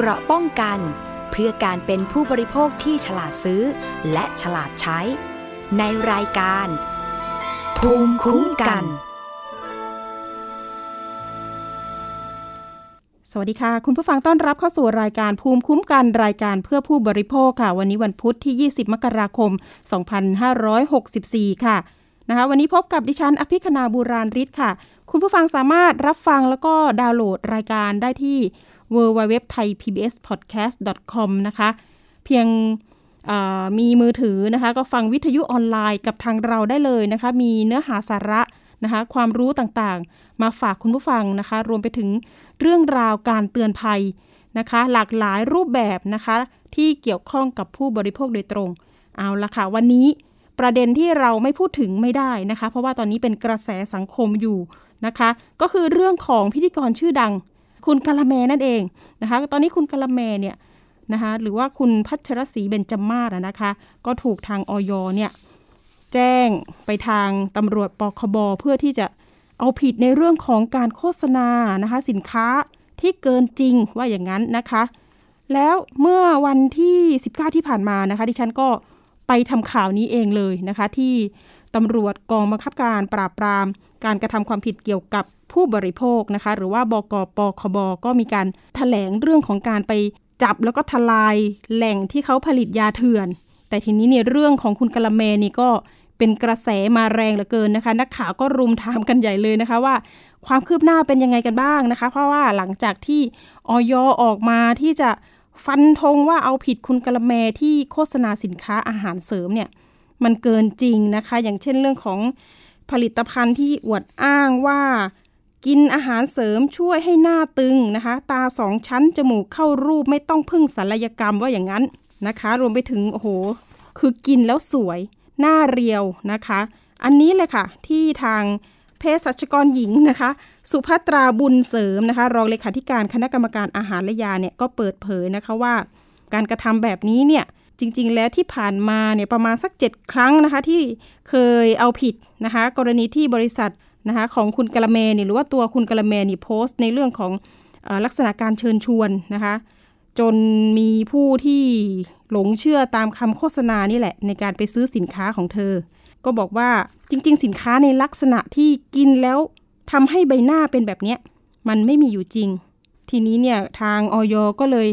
เกราะป้องกัน เพื่อการเป็นผู้บริโภคที่ฉลาดซื้อ และฉลาดใช้ ในรายการ ภูมิคุ้มกัน สวัสดีค่ะ คุณผู้ฟังต้อนรับเข้าสู่รายการภูมิคุ้มกันรายการเพื่อผู้บริโภคค่ะ วันนี้วันพุธที่ 20 มกราคม 2564 ค่ะนะคะวันนี้พบกับดิฉันอภิคณาบูราริศค่ะ คุณผู้ฟังสามารถรับฟังแล้วก็ดาวน์โหลดรายการได้ที่ www thai pbs podcast com นะคะ เพียงมีมือถือนะคะ ก็ฟังวิทยุออนไลน์กับทางเราได้เลยนะคะ มีเนื้อหาสาระนะคะ ความรู้ต่างๆ มาฝากคุณผู้ฟังนะคะ รวมไปถึงเรื่องราวการเตือนภัยนะคะ หลากหลายรูปแบบนะคะ ที่เกี่ยวข้องกับผู้บริโภคโดยตรง เอาละค่ะ วันนี้ประเด็นที่เราไม่พูดถึงไม่ได้นะคะ เพราะว่าตอนนี้เป็นกระแสสังคมอยู่นะคะ ก็คือเรื่องของพิธีกรชื่อดัง คุณกะละแมนั่นเองนะคะตอนนี้คุณกะละแมเนี่ยนะคะหรือว่าคุณพัชรศรีเบญจมาศนะคะ ก็ถูกทางออยเนี่ยแจ้งไปทางตำรวจปคบเพื่อที่จะเอาผิดในเรื่องของการโฆษณานะคะสินค้าที่เกินจริงว่าอย่างนั้นนะคะ แล้วเมื่อวันที่ 19 ที่ผ่านมานะคะ ดิฉันก็ไปทำข่าวนี้เองเลยนะคะ ที่ตำรวจกองบังคับการปราบปราม การกระทำความผิดเกี่ยวกับ ผู้บริโภคนะคะหรือว่าบกปคบก็มีการถแถลงเรื่องของการไปจับแล้วก็ทลายแหล่งที่เขาผลิตยาเถื่อน แต่ทีนี้เนี่ยเรื่องของคุณกะละเมนี่ก็เป็นกระแสมาแรงเหลือเกินนะคะ นักข่าวก็รุมถามกันใหญ่เลยนะคะว่า ความคืบหน้าเป็นยังไงกันบ้างนะคะ เพราะว่าหลังจากที่ออยออกมาที่จะฟันธงว่าเอาผิดคุณกะละแมที่โฆษณาสินค้าอาหารเสริมเนี่ยมันเกินจริงนะคะ อย่างเช่นเรื่องของผลิตภัณฑ์ที่อวดอ้างว่า กินอาหารเสริมช่วยให้หน้าตึงนะคะ ตาสองชั้นจมูกเข้ารูปไม่ต้องพึ่งศัลยกรรมว่าอย่างนั้นนะคะ รวมไปถึงโอ้โห คือกินแล้วสวย หน้าเรียวนะคะ อันนี้เลยค่ะ ที่ทางเภสัชกรหญิงนะคะ สุภัตราบุญเสริมนะคะ รองเลขาธิการคณะกรรมการอาหารและยาเนี่ยก็เปิดเผยนะคะว่า การกระทำแบบนี้เนี่ยจริง ๆ แล้วที่ผ่านมาเนี่ยประมาณสัก 7 ครั้งนะคะที่เคยเอาผิดนะคะ กรณีที่บริษัท นะคะของคุณกะละเมเนี่หรือว่าตัวคุณกะละเมนี่โพสต์ในเรื่องของอลักษณะการเชิญชวนนะคะจนมีผู้ที่หลงเชื่อตามคำโฆษณานี่แหละ ในการไปซื้อสินค้าของเธอ ก็บอกว่าจริง ๆ สินค้าในลักษณะที่กินแล้วทำให้ใบหน้าเป็นแบบนี้มันไม่มีอยู่จริง ทีนี้เนี่ยทางออยก็เลย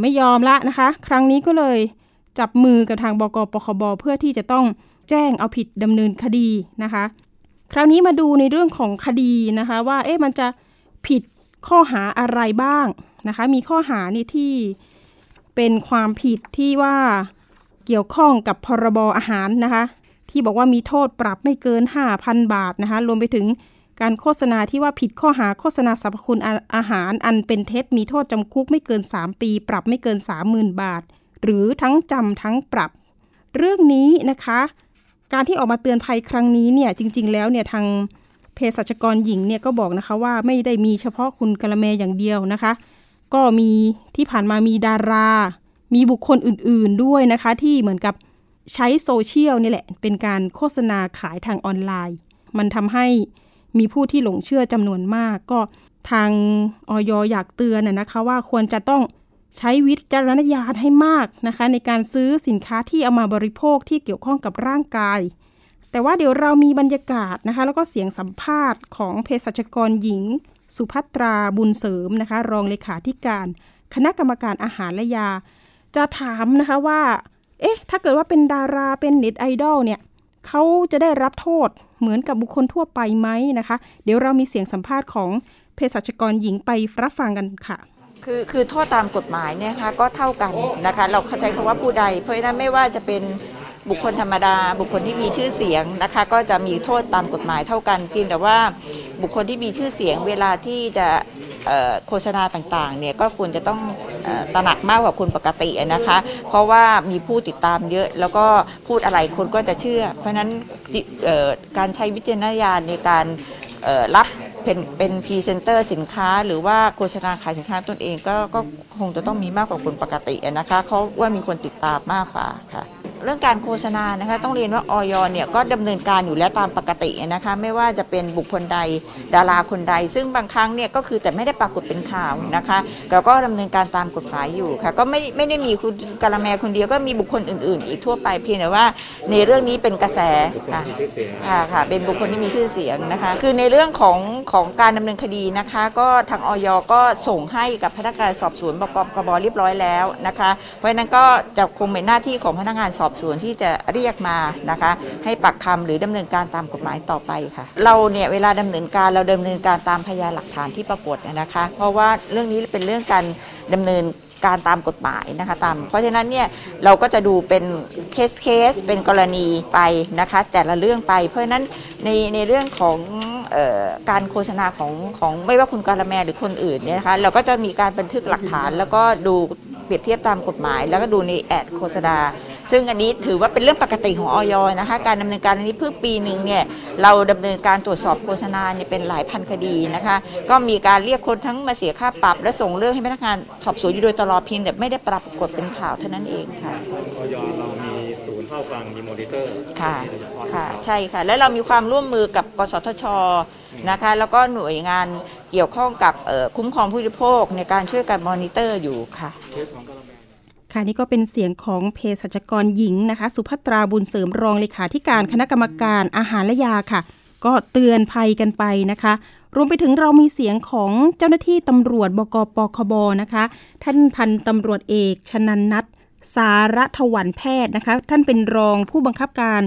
ไม่ยอมละนะคะ ครั้งนี้ก็เลยจับมือกับทางบกปคบเพื่อที่จะต้องแจ้งเอาผิดดำเนินคดีนะคะ คราวนี้มาดูในเรื่องของคดีนะคะว่าเอ๊ะมันจะผิดข้อหาอะไรบ้างนะคะมีข้อหานี่ที่เป็นความผิดที่ว่าเกี่ยวข้องกับพรบอาหารนะคะที่บอกว่ามีโทษปรับไม่เกิน 5,000 บาทนะคะรวมไปถึงการโฆษณาที่ว่าผิดข้อหาโฆษณาสรรพคุณอาหารอันเป็นเท็จมีโทษจำคุกไม่เกิน 3 ปี ปรับไม่เกิน 30,000 บาท หรือทั้งจำทั้งปรับ เรื่องนี้นะคะ การที่ออกมาเตือนภัยครั้งนี้เนี่ยจริง ๆ แล้วเนี่ยทางเภสัชกรหญิงเนี่ยก็บอกนะคะว่าไม่ได้มีเฉพาะคุณกะละแมอย่างเดียวนะคะ ก็มีที่ผ่านมามีดารา มีบุคคลอื่นๆด้วยนะคะ ที่เหมือนกับใช้โซเชียลนี่แหละ เป็นการโฆษณาขายทางออนไลน์ มันทำให้มีผู้ที่หลงเชื่อจำนวนมาก ก็ทางออยอยากเตือนนะคะว่าควรจะต้อง ใช้วิจารณญาณให้มากนะคะ ในการซื้อสินค้าที่เอามาบริโภคที่เกี่ยวข้องกับร่างกาย แต่ว่าเดี๋ยวเรามีบรรยากาศนะคะ แล้วก็เสียงสัมภาษณ์ของเภสัชกรหญิง สุภัตราบุญเสริมนะคะ รองเลขาธิการ คณะกรรมการอาหารและยา จะถามนะคะว่า เอ๊ะ ถ้าเกิดว่าเป็นดาราเป็นเน็ตไอดอลเนี่ยเขาจะได้รับโทษเหมือนกับบุคคลทั่วไปไหมนะคะ เดี๋ยวเรามีเสียงสัมภาษณ์ของเภสัชกรหญิงไปรับฟังกันค่ะ คือคือโทษตามกฎหมายเนี่ยคะก็เท่ากันนะคะเราเข้าใจคำว่าผู้ใด เพราะฉะนั้นไม่ว่าจะเป็นบุคคลธรรมดา บุคคลที่มีชื่อเสียงนะคะก็จะมีโทษตามกฎหมายเท่ากันเพียงแต่ว่าบุคคลที่มีชื่อเสียงเวลาที่จะโฆษณาต่างๆเนี่ยก็ควรจะต้องตระหนักมากกว่าคนปกตินะคะ เพราะว่ามีผู้ติดตามเยอะ แล้วก็พูดอะไรคนก็จะเชื่อ เพราะฉะนั้นการใช้วิจารณญาณในการรับ เป็นเป็นพรีเซนเตอร์สินค้า หรือว่าโฆษณาขายสินค้าตนเองก็ก็คงจะต้องมีมากกว่าคนปกตินะคะเพราะว่ามีคนติดตามมากกว่าค่ะ เรื่องการโฆษณานะคะต้องเรียนว่าอย.เนี่ยก็ดำเนินการอยู่แล้วตามปกตินะคะไม่ว่าจะเป็นบุคคลใดดาราคนใด ซึ่งบางครั้งเนี่ยก็คือแต่ไม่ได้ปรากฏเป็นข่าวนะคะเราก็ดำเนินการตามกฎหมายอยู่ค่ะก็ไม่ไม่ได้มีคุณกาลแมคนเดียวก็มีบุคคลอื่น ๆ อีกทั่วไปเพียงแต่ว่าในเรื่องนี้เป็นกระแสค่ะค่ะค่ะเป็นบุคคลที่มีชื่อเสียงนะคะคือในเรื่องของของการดำเนินคดีนะคะ ก็ทางออยก็ส่งให้กับพนักงานสอบสวนบกอบกบเรียบร้อยแล้วนะคะ เพราะฉะนั้นก็จะคงเป็นหน้าที่ของพนักงานสอบสวนที่จะเรียกมานะคะ ให้ปักคำหรือดำเนินการตามกฎหมายต่อไปค่ะ เราเนี่ยเวลาดำเนินการเราดำเนินการตามพยานหลักฐานที่ปรากฏนะคะ เพราะว่าเรื่องนี้เป็นเรื่องการดำเนินการตามกฎหมายนะคะตาม เพราะฉะนั้นเนี่ยเราก็จะดูเป็นเคสเคสเป็นกรณีไปนะคะ แต่ละเรื่องไป เพราะฉะนั้นในในเรื่องของออการโฆษณาของของไม่ว่าคุณกาลแมหรือคนอื่นเนี่ยนะคะเราก็จะมีการบันทึกหลักฐาน แล้วก็ดูเปรียบเทียบตามกฎหมาย แล้วก็ดูใน ad โฆษณา ซึ่งอันนี้ถือว่าเป็นเรื่องปกติของอย.นะคะการดำเนินการอันนี้เพิ่งปีหนึ่งเนี่ยเราดำเนินการตรวจสอบโฆษณาเนี่ยเป็นหลายพันคดีนะคะก็มีการเรียกคนทั้งมาเสียค่าปรับ และส่งเรื่องให้พนักงานสอบสวนอยู่โดยตลอดเพียงแต่ไม่ได้ปรากฏเป็นข่าวเท่านั้นเองค่ะอย.เรามีศูนย์เฝ้าฟังมีมอนิเตอร์ค่ะโดยเฉพาะค่ะใช่ค่ะ และเรามีความร่วมมือกับกสทชนะคะแล้วก็หน่วยงานเกี่ยวข้องกับเอ่อคุ้มครองผู้บริโภคในการช่วยกันมอนิเตอร์อยู่ค่ะเค่ะนี่ก็เป็นเสียงของเภสัชกรหญิงนะคะ สุภัตราบุญเสริมรองเลขาธิการคณะกรรมการอาหารและยาค่ะ ก็เตือนภัยกันไปนะคะ รวมไปถึงเรามีเสียงของเจ้าหน้าที่ตำรวจบกปคบนะคะ ท่านพันตำรวจเอกชนันนัทสารถวันแพทย์นะคะ ท่านเป็นรองผู้บังคับการ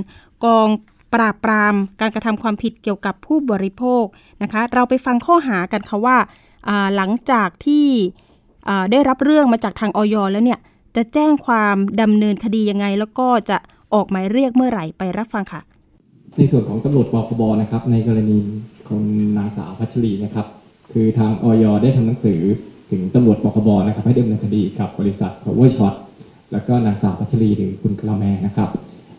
กองปราบปราม การกระทำความผิดเกี่ยวกับผู้บริโภคนะคะ เราไปฟังข้อหากันค่ะว่าหลังจากที่ได้รับเรื่องมาจากทางออยแล้วเนี่ย จะแจ้งความดำเนินคดียังไง แล้วก็จะออกหมายเรียกเมื่อไหร่ไปรับฟังค่ะ ในส่วนของตำรวจปคบนะครับ ในกรณีของนางสาวพัชรีนะครับ คือทางออยได้ทำหนังสือถึงตำรวจปคบนะครับ ให้ดำเนินคดีกับบริษัท Power Shot แล้วก็นางสาวพัชรีหรือคุณกระแมนะครับ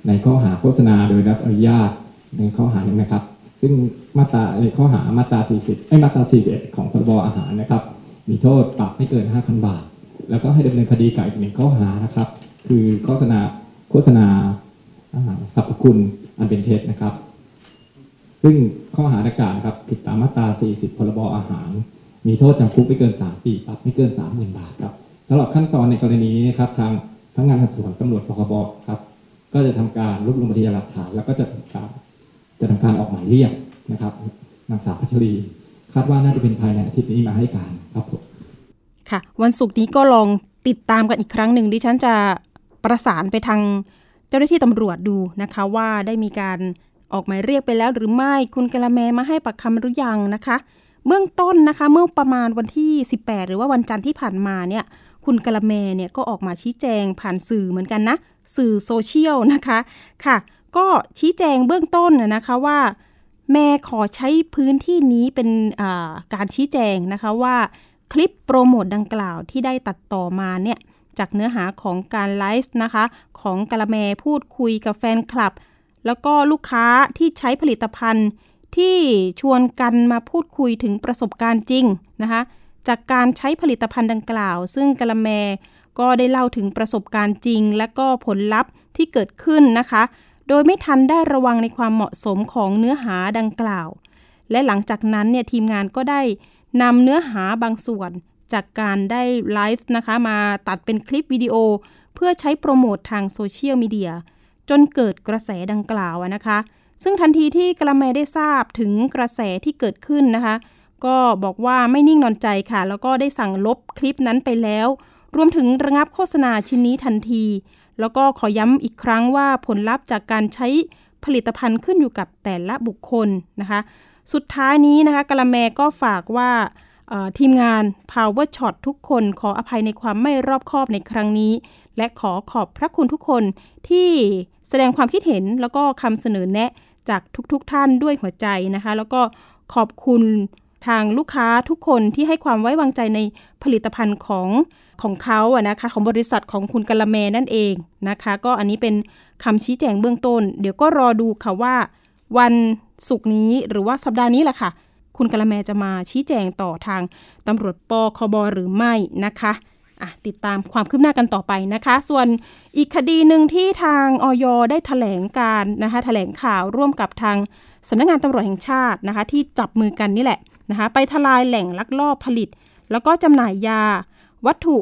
ในข้อหาโฆษณาโดยรับอนุญาตในข้อหาหนึ่งนะครับ ซึ่งมาตราในข้อหามาตรา 40ไอ้มาตรา 41 ของพรบอาหารนะครับ มีโทษปรับไม่เกิน 5,000 บาท แล้วก็ให้ดำเนินคดีกับอีกหนึ่งข้อหานะครับ คือโฆษณาโฆษณาสรรพคุณอันเป็นเท็จนะครับ ซึ่งข้อหาดังกล่าวครับผิดตามมาตรา 40 พรบอาหาร มีโทษจำคุกไม่เกิน 3 ปีปรับไม่เกิน 30,000 บาทครับสำหรับขั้นตอนในกรณีนี้นะครับทางพนักงงานสอบสวนตำรวจปคบครับ ก็จะทำการรวบรวมพยานหลักฐานแล้วก็จะทำการจะทำการออกหมายเรียกนะครับนางสาวพัชรี คาดว่าน่าจะเป็นภายในอาทิตย์นี้มาให้การครับผม ค่ะ วันศุกร์นี้ก็ลองติดตามกันอีกครั้งหนึ่งดิฉันจะประสานไปทางเจ้าหน้าที่ตำรวจดูนะคะ ว่าได้มีการออกหมายเรียกไปแล้วหรือไม่คุณกะละแมมาให้ปากคำหรือยังนะคะ เบื้องต้นนะคะ เมื่อประมาณวันที่ 18 หรือว่าวันจันทร์ที่ผ่านมาเนี่ย คุณกะละแมเนี่ยก็ออกมาชี้แจงผ่านสื่อเหมือนกันนะ สื่อโซเชียลนะคะค่ะ ก็ชี้แจงเบื้องต้นนะคะว่า แม่ขอใช้พื้นที่นี้เป็นการชี้แจงนะคะว่า คลิปโปรโมทดังกล่าวที่ได้ตัดต่อมาเนี่ยจากเนื้อหาของการไลฟ์นะคะ ของกะละแมพูดคุยกับแฟนคลับ แล้วก็ลูกค้าที่ใช้ผลิตภัณฑ์ที่ชวนกันมาพูดคุยถึงประสบการณ์จริงนะคะ จากการใช้ผลิตภัณฑ์ดังกล่าว ซึ่งกะละแมก็ได้เล่าถึงประสบการณ์จริง และก็ผลลัพธ์ที่เกิดขึ้นนะคะ โดยไม่ทันได้ระวังในความเหมาะสมของเนื้อหาดังกล่าว และหลังจากนั้นเนี่ยทีมงานก็ได้ นำเนื้อหาบางส่วนจากการได้ไลฟ์นะคะ มาตัดเป็นคลิปวิดีโอ เพื่อใช้โปรโมททางโซเชียลมีเดียจนเกิดกระแสดังกล่าวนะคะ ซึ่งทันทีที่กระแมได้ทราบถึงกระแสที่เกิดขึ้นนะคะ ก็บอกว่าไม่นิ่งนอนใจค่ะ แล้วก็ได้สั่งลบคลิปนั้นไปแล้ว รวมถึงระงับโฆษณาชิ้นนี้ทันที แล้วก็ขอย้ำอีกครั้งว่าผลลัพธ์จากการใช้ผลิตภัณฑ์ขึ้นอยู่กับแต่ละบุคคลนะคะ สุดท้ายนี้นะคะกะละแมก็ฝากว่าทีมงาน Power Shot ทุกคนขออภัยในความไม่รอบคอบในครั้งนี้ และขอขอบพระคุณทุกคนที่แสดงความคิดเห็นแล้วก็คำเสนอแนะจากทุกๆทท่านด้วยหัวใจนะคะ แล้วก็ขอบคุณทางลูกค้าทุกคนที่ให้ความไว้วางใจในผลิตภัณฑ์ของของเขาอะนะคะของบริษัทของคุณกะละแมนั่นเองนะคะ ก็อันนี้เป็นคำชี้แจงเบื้องต้น เดี๋ยวก็รอดูค่ะว่า วันศุกร์นี้หรือว่าสัปดาห์นี้แหละค่ะ คุณกะละแมจะมาชี้แจงต่อทางตำรวจปคบหรือไม่นะคะติดตามความคืบหน้ากันต่อไปนะคะ ส่วนอีกคดีหนึ่งที่ทางออยได้ถแถลงการนะคะแถลงข่าวร่วมกับทางสำนักงานตำรวจแห่งชาตินะคะ ที่จับมือกันนี่แหละนะคะไปทลายแหล่งลักลอบผลิต แล้วก็จำหน่ายยา วัตถุ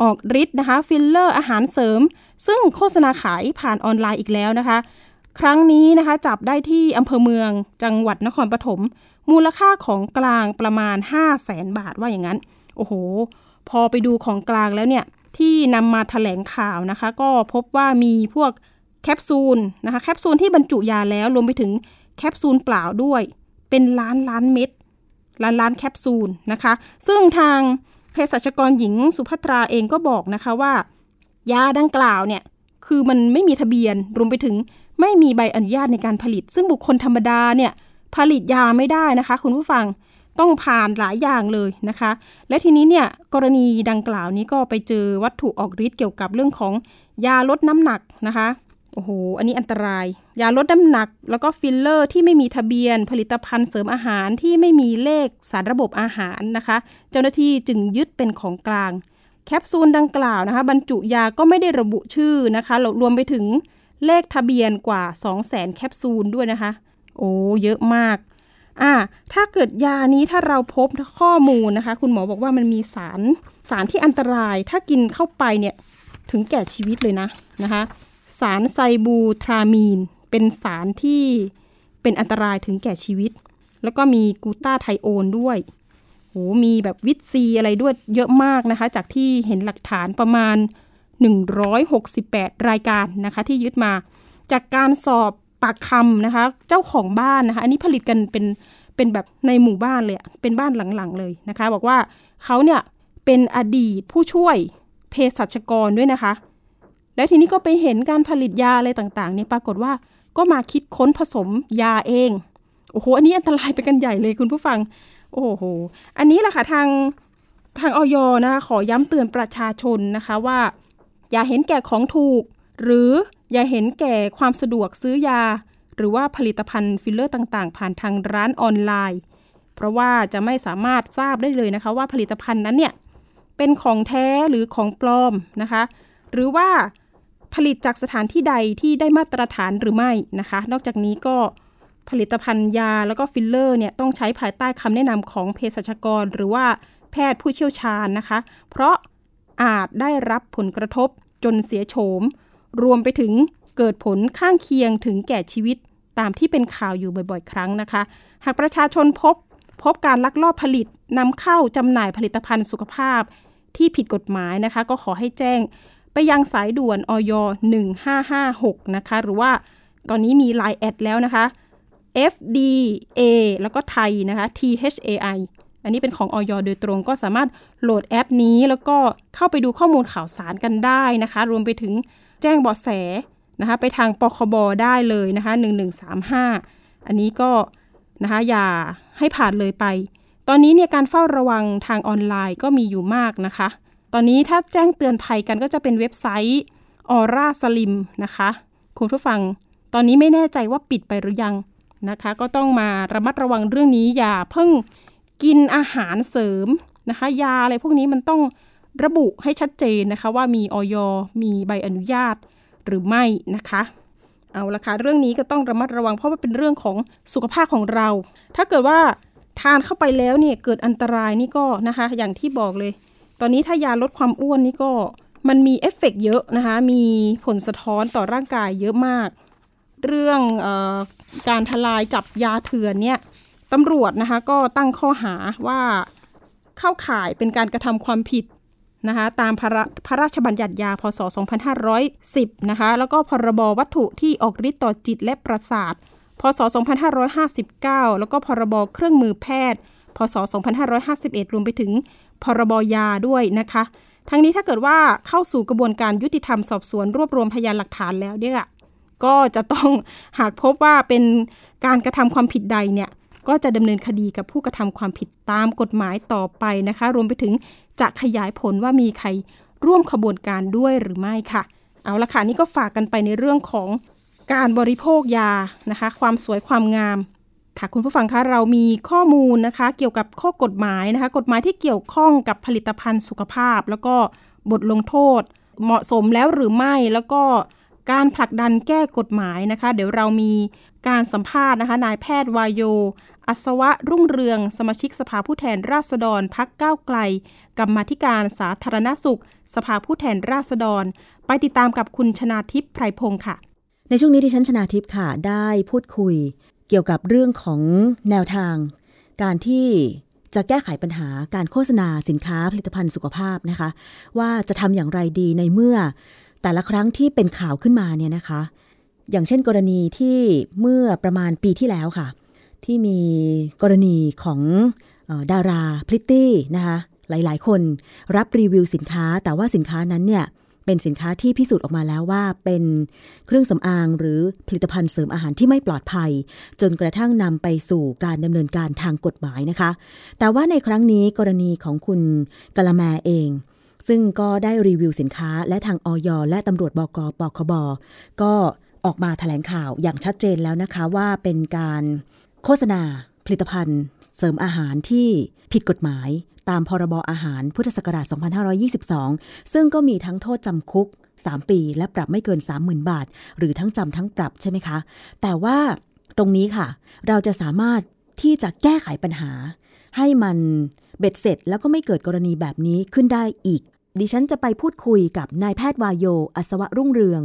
ออกฤทธิ์นะคะ ฟิลเลอร์อาหารเสริม ซึ่งโฆษณาขายผ่านออนไลน์อีกแล้วนะคะ ครั้งนี้นะคะจับได้ที่อำเภอเมืองจังหวัดนครปฐมมูลค่าของกลางประมาณ 5 0 0แสนบาทว่าอย่างนั้น โอ้โห พอไปดูของกลางแล้วเนี่ย ที่นำมาถแถลงข่าวนะคะ ก็พบว่ามีพวกแคปซูลนะคะแคปซูลที่บรรจุยาแล้วรวมไปถึงแคปซูลเปล่าด้วย เป็นล้านล้านเม็ดล้านล้านแคปซูลนะคะ ซึ่งทางเภสัชกรหญิงสุภัตราเองก็บอกนะคะว่า ยาดังกล่าวเนี่ยคือมันไม่มีทะเบียนรวมไปถึง ไม่มีใบอนุญาตในการผลิต ซึ่งบุคคลธรรมดาเนี่ยผลิตยาไม่ได้นะคะ คุณผู้ฟังต้องผ่านหลายอย่างเลยนะคะ และทีนี้เนี่ยกรณีดังกล่าวนี้ก็ไปเจอวัตถุออกฤทธิ์เกี่ยวกับเรื่องของยาลดน้ำหนักนะคะโอ้โหอันนี้อันตราย ยาลดน้ำหนัก แล้วก็ฟิลเลอร์ที่ไม่มีทะเบียน ผลิตภัณฑ์เสริมอาหารที่ไม่มีเลขสารระบบอาหารนะคะ เจ้าหน้าที่จึงยึดเป็นของกลาง แคปซูลดังกล่าวนะคะ บรรจุยาก็ไม่ได้ระบุชื่อนะคะรวมไปถึง เลขทะเบียนกว่า 2 0 0 0 0 0 แคปซูลด้วยนะคะ โอ้เยอะมากอ่าถ้าเกิดยานี้ถ้าเราพบข้อมูลนะคะ คุณหมอบอกว่ามันมีสารสารที่อันตราย ถ้ากินเข้าไปเนี่ยถึงแก่ชีวิตเลยนะนะคะ สารไซบูทรามีน เป็นสารที่เป็นอันตรายถึงแก่ชีวิต แล้วก็มีกูต้าไทโอนด้วยโหมีแบบวิตซีอะไรด้วยเยอะมากนะคะ จากที่เห็นหลักฐานประมาณ 168 รายการนะคะที่ยึดมา จากการสอบปากคำนะคะ เจ้าของบ้านนะคะ อันนี้ผลิตกันเป็นเป็นแบบในหมู่บ้านเลยเป็นบ้านหลังๆเลยนะคะ บอกว่าเขาเนี่ยเป็นอดีตผู้ช่วยเภสัชกรด้วยนะคะ แล้วทีนี้ก็ไปเห็นการผลิตยาอะไรต่างๆเนี่ยปรากฏว่าก็มาคิดค้นผสมยาเองโอ้โหอันนี้อันตรายไปกันใหญ่เลยคุณผู้ฟัง โอ้โห อันนี้แหละค่ะทางทางอย.นะคะขอย้ำเตือนประชาชนนะคะว่า อย่าเห็นแก่ของถูก หรืออย่าเห็นแก่ความสะดวกซื้อยา หรือว่าผลิตภัณฑ์ฟิลเลอร์ต่างๆ ผ่านทางร้านออนไลน์ เพราะว่าจะไม่สามารถทราบได้เลยนะคะว่าผลิตภัณฑ์นั้นเนี่ยเป็นของแท้หรือของปลอมนะคะ หรือว่าผลิตจากสถานที่ใดที่ได้มาตรฐานหรือไม่นะคะ นอกจากนี้ก็ผลิตภัณฑ์ยาแล้วก็ฟิลเลอร์เนี่ยต้องใช้ภายใต้คำแนะนำของเภสัชกร หรือว่าแพทย์ผู้เชี่ยวชาญนะคะ เพราะ อาจได้รับผลกระทบจนเสียโฉม รวมไปถึงเกิดผลข้างเคียงถึงแก่ชีวิตตามที่เป็นข่าวอยู่บ่อยๆ ครั้งนะคะ หากประชาชนพบพบการลักลอบผลิตนำเข้าจำหน่ายผลิตภัณฑ์สุขภาพ ที่ผิดกฎหมายนะคะ ก็ขอให้แจ้ง ไปยังสายด่วนอย 1556 นะคะ หรือว่าตอนนี้มี Line แอดแล้วนะคะ FDA แล้วก็ไทยนะคะ THAI อันนี้เป็นของออยโดยตรงก็สามารถโหลดแอปนี้แล้วก็เข้าไปดูข้อมูลข่าวสารกันได้นะคะ รวมไปถึงแจ้งเบาะแสนะคะไปทางปคบได้เลยนะคะ1135 อันนี้ก็นะคะอย่าให้ผ่านเลยไป ตอนนี้เนี่ยการเฝ้าระวังทางออนไลน์ก็มีอยู่มากนะคะ ตอนนี้ถ้าแจ้งเตือนภัยกันก็จะเป็นเว็บไซต์ออร่าสลิมนะคะ คุณผู้ฟัง ตอนนี้ไม่แน่ใจว่าปิดไปหรือยังนะคะ ก็ต้องมาระมัดระวังเรื่องนี้อย่าเพิ่ง กินอาหารเสริมนะคะ ยาอะไรพวกนี้มันต้องระบุให้ชัดเจนนะคะ ว่ามีออยมีใบอนุญาตหรือไม่นะคะ เอาละค่ะเรื่องนี้ก็ต้องระมัดระวังเพราะว่าเป็นเรื่องของสุขภาพของเรา ถ้าเกิดว่าทานเข้าไปแล้วเนี่ยเกิดอันตรายนี่ก็นะคะ อย่างที่บอกเลย ตอนนี้ถ้ายาลดความอ้วนนี่ก็มันมีเอฟเฟกเยอะนะคะ มีผลสะท้อนต่อร่างกายเยอะมาก เรื่องออการทลายจับยาเถื่อนเนี่ย ตำรวจนะคะก็ตั้งข้อหาว่าเข้าข่ายเป็นการกระทำความผิดนะคะตามพระพระราชบัญญัติยาพศ 2510 นะคะแล้วก็พรบวัตถุที่ออกฤทธิ์ต่อจิตและประสาท พศ 2559 แล้วก็พรบเครื่องมือแพทย์ พศ 2551 รวมไปถึงพรบยาด้วยนะคะ ทั้งนี้ถ้าเกิดว่าเข้าสู่กระบวนการยุติธรรมสอบสวนรวบรวมพยานหลักฐานแล้วเนี่ยก็จะต้องหากพบว่าเป็นการกระทำความผิดใดเนี่ย ก็จะดำเนินคดีกับผู้กระทำความผิดตามกฎหมายต่อไปนะคะ รวมไปถึงจะขยายผลว่ามีใครร่วมขบวนการด้วยหรือไม่ค่ะ เอาละค่ะนี่ก็ฝากกันไปในเรื่องของการบริโภคยานะคะ ความสวยความงามค่ะคุณผู้ฟังคะเรามีข้อมูลนะคะ เกี่ยวกับข้อกฎหมายนะคะ กฎหมายที่เกี่ยวข้องกับผลิตภัณฑ์สุขภาพ แล้วก็บทลงโทษ เหมาะสมแล้วหรือไม่แล้วก็การผลักดันแก้กฎหมายนะคะ เดี๋ยวเรามีการสัมภาษณ์นะคะ นายแพทย์วายโย อัศวะรุ่งเรือง สมาชิกสภาผู้แทนราษฎรพักก้าวไกล กรรมธิการสาธารณสุข สภาผู้แทนราษฎร ไปติดตามกับคุณชนาทิพย์ไพรพงศ์ค่ะ ในช่วงนี้ที่ฉันชนาทิพย์ค่ะ ได้พูดคุย เกี่ยวกับเรื่องของแนวทาง การที่จะแก้ไขปัญหาการโฆษณาสินค้าผลิตภัณฑ์สุขภาพนะคะ ว่าจะทำอย่างไรดีในเมื่อ แต่ละครั้งที่เป็นข่าวขึ้นมาเนี่ยนะคะ อย่างเช่นกรณีที่เมื่อประมาณปีที่แล้วค่ะ ที่มีกรณีของดาราพริตตี้นะคะหลายๆ คนรับรีวิวสินค้า แต่ว่าสินค้านั้นเนี่ยเป็นสินค้าที่พิสูจน์ออกมาแล้วว่าเป็นเครื่องสำอางหรือผลิตภัณฑ์เสริมอาหารที่ไม่ปลอดภัย จนกระทั่งนำไปสู่การดำเนินการทางกฎหมายนะคะ แต่ว่าในครั้งนี้กรณีของคุณกะละแมเอง ซึ่งก็ได้รีวิวสินค้าและทางออยและตำรวจบกปคบก็ออกมาแถลงข่าวอย่างชัดเจนแล้วนะคะว่าเป็นการ โฆษณาผลิตภัณฑ์เสริมอาหารที่ผิดกฎหมายตามพรบอาหารพุทธศักราช 2522 ซึ่งก็มีทั้งโทษจำคุก 3 ปีและปรับไม่เกิน 30,000 บาท หรือทั้งจำทั้งปรับใช่ไหมคะ แต่ว่าตรงนี้ค่ะ เราจะสามารถที่จะแก้ไขปัญหา ให้มันเบ็ดเสร็จแล้วก็ไม่เกิดกรณีแบบนี้ขึ้นได้อีก ดิฉันจะไปพูดคุยกับนายแพทย์วายโย อัศวะรุ่งเรือง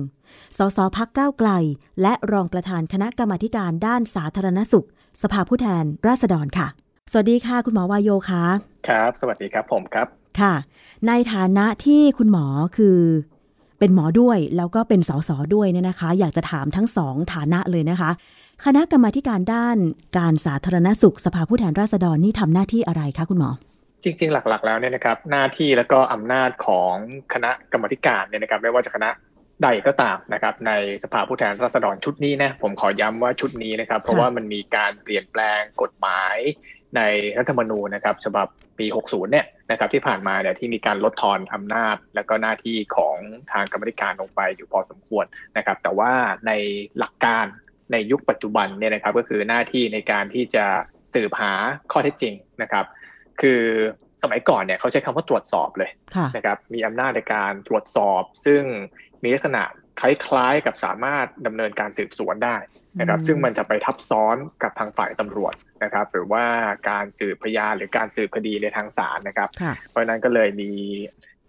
สสพักก้าวไกล และรองประธานคณะกรรมาธิการด้านสาธารณสุข สภาผู้แทนราษฎรค่ะ สวัสดีค่ะ คุณหมอวายโยคะครับ สวัสดีครับผมครับ ค่ะ ในฐานะที่คุณหมอคือ เป็นหมอด้วยแล้วก็เป็นสสด้วยเนี่ยนะคะ อยากจะถามทั้งสองฐานะเลยนะคะ คณะกรรมาธิการด้านการสาธารณสุข สภาผู้แทนราษฎรนี่ทำหน้าที่อะไรคะคุณหมอ จริง ๆ หลัก ๆ แล้วเนี่ยนะครับ หน้าที่แล้วก็อำนาจของคณะกรรมการเนี่ยนะครับ ไม่ว่าจะคณะใดก็ตามนะครับ ในสภาผู้แทนราษฎรชุดนี้นะผมขอย้ำว่าชุดนี้นะครับ เพราะว่ามันมีการเปลี่ยนแปลงกฎหมายในรัฐธรรมนูญนะครับฉบับปี 60 เนี่ยนะครับที่ผ่านมาเนี่ยที่มีการลดทอนอำนาจ และก็หน้าที่ของทางกรรมธิการลงไปอยู่พอสมควรนะครับ แต่ว่าในหลักการในยุคปัจจุบันเนี่ยนะครับก็คือหน้าที่ในการที่จะสืบหาข้อเท็จจริงนะครับ คือ สมัยก่อนเนี่ยเขาใช้คำว่าตรวจสอบเลยค่ะนะครับมีอำนาจในการตรวจสอบ ซึ่งมีลักษณะคล้ายๆกับสามารถดำเนินการสืบสวนได้นะครับอืมซึ่งมันจะไปทับซ้อนกับทางฝ่ายตำรวจนะครับ หรือว่าการสืบพยานหรือการสืบคดีในทางศาลนะครับค่ะเพราะฉะนั้นก็เลยมี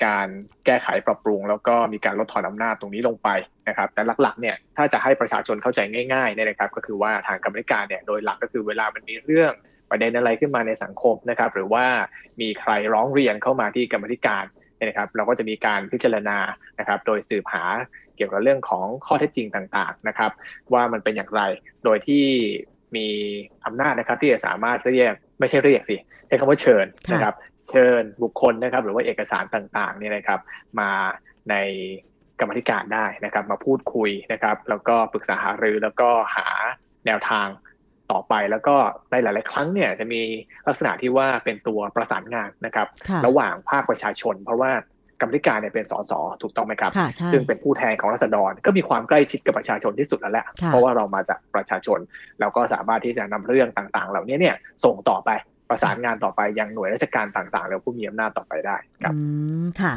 การแก้ไขปรับปรุง แล้วก็มีการลดทอนอำนาจตรงนี้ลงไปนะครับ แต่หลักๆเนี่ยถ้าจะให้ประชาชนเข้าใจง่ายๆเนี่ยนะครับ ก็คือว่าทางกรรมธิการเนี่ยโดยหลักก็คือเวลามันมีเรื่อง ประเด็นอะไรขึ้นมาในสังคมนะครับ หรือว่ามีใครร้องเรียนเข้ามาที่กรรมธิการนะครับ เราก็จะมีการพิจารณานะครับ โดยสืบหาเกี่ยวกับเรื่องของข้อเท็จจริงต่างๆนะครับ ว่ามันเป็นอย่างไรโดยที่มีอำนาจนะครับ ที่จะสามารถเรียกไม่ใช่เรียกสิใช้คำว่าเชิญนะครับเชิญบุคคลนะครับ หรือว่าเอกสารต่างๆนี่นะครับ มาในกรรมธิการได้นะครับ มาพูดคุยนะครับ แล้วก็ปรึกษาหารือแล้วก็หาแนวทาง ต่อไป แล้วก็ในหลาย ๆ ครั้งเนี่ยจะมีลักษณะที่ว่าเป็นตัวประสานงานนะครับค่ะระหว่างภาคประชาชน เพราะว่ากรรมธิการเนี่ยเป็นสสถูกต้องไหมครับค่ะใช่ซึ่งเป็นผู้แทนของรัษฎรก็มีความใกล้ชิดกับประชาชนที่สุดแล้วแหละค่ะเพราะว่าเรามาจากประชาชนแล้วก็สามารถที่จะนำเรื่องต่าง ๆ เหล่านี้เนี่ยส่งต่อไปประสานงานต่อไปยังหน่วยราชการต่างๆ แล้วผู้มีอำนาจต่อไปได้ครับอืมค่ะ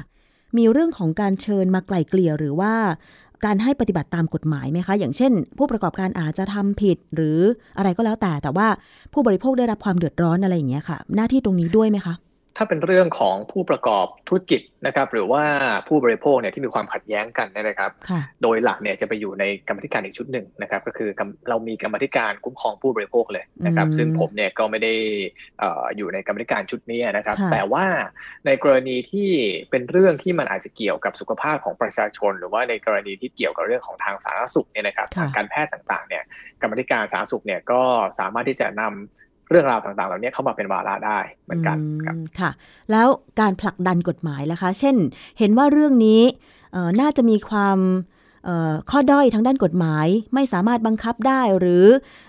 มีเรื่องของการเชิญมาไกล่เกลี่ยหรือว่า การให้ปฏิบัติตามกฎหมายไหมคะ อย่างเช่น ผู้ประกอบการอาจจะทำผิดหรืออะไรก็แล้วแต่แต่ว่าผู้บริโภคได้รับความเดือดร้อนอะไรอย่างเงี้ยค่ะ หน้าที่ตรงนี้ด้วยไหมคะ ถ้าเป็นเรื่องของผู้ประกอบธุรกิจนะครับ หรือว่าผู้บริโภคเนี่ยที่มีความขัดแย้งกันเนี่ยนะครับค่ะโดยหลักเนี่ยจะไปอยู่ในกรรมธิการอีกชุดหนึ่งนะครับ ก็คือกรรมเรามีกรรมธิการคุ้มครองผู้บริโภคเลยนะครับอืมซึ่งผมเนี่ยก็ไม่ได้เอ่ออยู่ในกรรมธิการชุดนี้นะครับค่ะแต่ว่าในกรณีที่เป็นเรื่องที่มันอาจจะเกี่ยวกับสุขภาพของประชาชน หรือว่าในกรณีที่เกี่ยวกับเรื่องของทางสาธารณสุขเนี่ยนะครับทางการแพทย์ต่างๆเนี่ยกรรมธิการสาธารณสุขเนี่ยก็สามารถที่จะนำ เรื่องราวต่างๆ เหล่านี้เข้ามาเป็นวาระได้เหมือนกันครับอืมค่ะ แล้วการผลักดันกฎหมายล่ะคะ เช่น เห็นว่าเรื่องนี้เอ่อน่าจะมีความเอ่อข้อด้อยทางด้านกฎหมาย ไม่สามารถบังคับได้ หรือ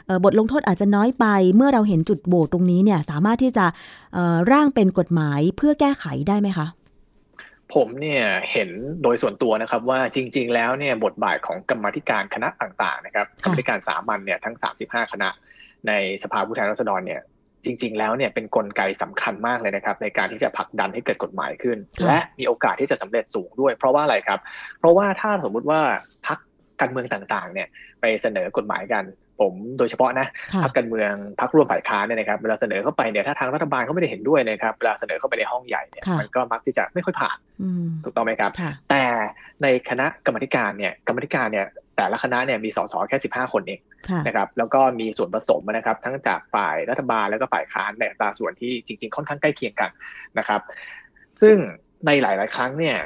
เอ่อบทลงโทษอาจจะน้อยไป เมื่อเราเห็นจุดโหวตตรงนี้เนี่ยสามารถที่จะเอ่อร่างเป็นกฎหมายเพื่อแก้ไขได้ไหมคะผมเนี่ยเห็นโดยส่วนตัวนะครับว่าจริง ๆ แล้วเนี่ยบทบาทของกรรมาธิการคณะต่างๆนะครับกรรมาธิการสามัญเนี่ยทั้ง 35 คณะ ในสภาผู้แทนราษฎรเนี่ยจริง ๆ แล้วเนี่ยเป็นนกลไกสำคัญมากเลยนะครับ ในการที่จะผลักดันให้เกิดกฎหมายขึ้นค่ะและมีโอกาสที่จะสำเร็จสูงด้วย เพราะว่าอะไรครับ เพราะว่าถ้าสมมุติว่าพักการเมืองต่างๆ เนี่ยไปเสนอกฎหมายกัน ผมโดยเฉพาะนะค่ะพรรคการเมืองพรรคร่วมฝ่ายค้านเนี่ยนะครับเวลาเสนอเข้าไปเนี่ยถ้าทางรัฐบาลเขาไม่ได้เห็นด้วยนะครับเวลาเสนอเข้าไปในห้องใหญ่เนี่ยค่ะมันก็มักที่จะไม่ค่อยผ่านอืมถูกต้องไหมครับค่ะแต่ในคณะกรรมาธิการเนี่ยกรรมาธิการเนี่ย แต่ละคณะเนี่ยมีสสแค่ 15 คนเองค่ะนะครับแล้วก็มีส่วนผสมนะครับ ทั้งจากฝ่ายรัฐบาลแล้วก็ฝ่ายค้านในอัตราส่วนที่จริง ๆ ค่อนข้างใกล้เคียงกันนะครับ ซึ่งในหลาย ๆ ครั้งเนี่ย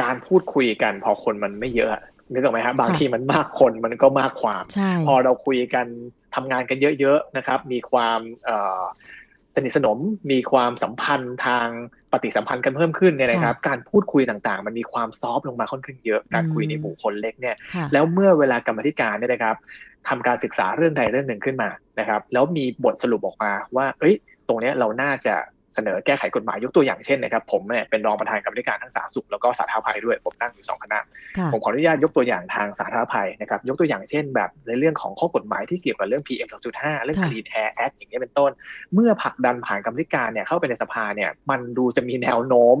การพูดคุยกันพอคนมันไม่เยอะนึกออกไหมครับบางทีมันมากคนมันก็มากความใช่พอเราคุยกันทำงานกันเยอะ ๆ นะครับ มีความเอ่อส นิทสนมมีความสัมพันธ์ทางปฏิสัมพันธ์กันเพิ่มขึ้นเนี่ยนะครับ การพูดคุยต่างๆ มันมีความซอฟต์ลงมาค่อนข้างเยอะการคุยในหมู่คนเล็กเนี่ยค่ะแล้วเมื่อเวลากรรมาธิการเนี่ยนะครับทำการศึกษาเรื่องใดเรื่องหนึ่งขึ้นมานะครับ แล้วมีบทสรุปออกมาว่า เอ้ย ตรงเนี้ยเราน่าจะ เสนอแก้ไขกฎหมายยกตัวอย่างเช่นนะครับผมเนี่ยเป็นรองประธานกรรมาธิการทั้งสาธารณสุขแล้วก็สาธารณภัยด้วยผมนั่งอยู่สองคณะค่ะผมขออนุญาตยกตัวอย่างทางสาธารณภัยนะครับยกตัวอย่างเช่น แบบในเรื่องของข้อกฎหมายที่เกี่ยวกับเรื่อง PM 2.5 เรื่องค่ะ Clean Air Act อย่างนี้ยเป็นต้น เมื่อผลักดันผ่านกรรมธิการเนี่ยเข้าไปในสภาเนี่ยมันดูจะมีแนวโน้ม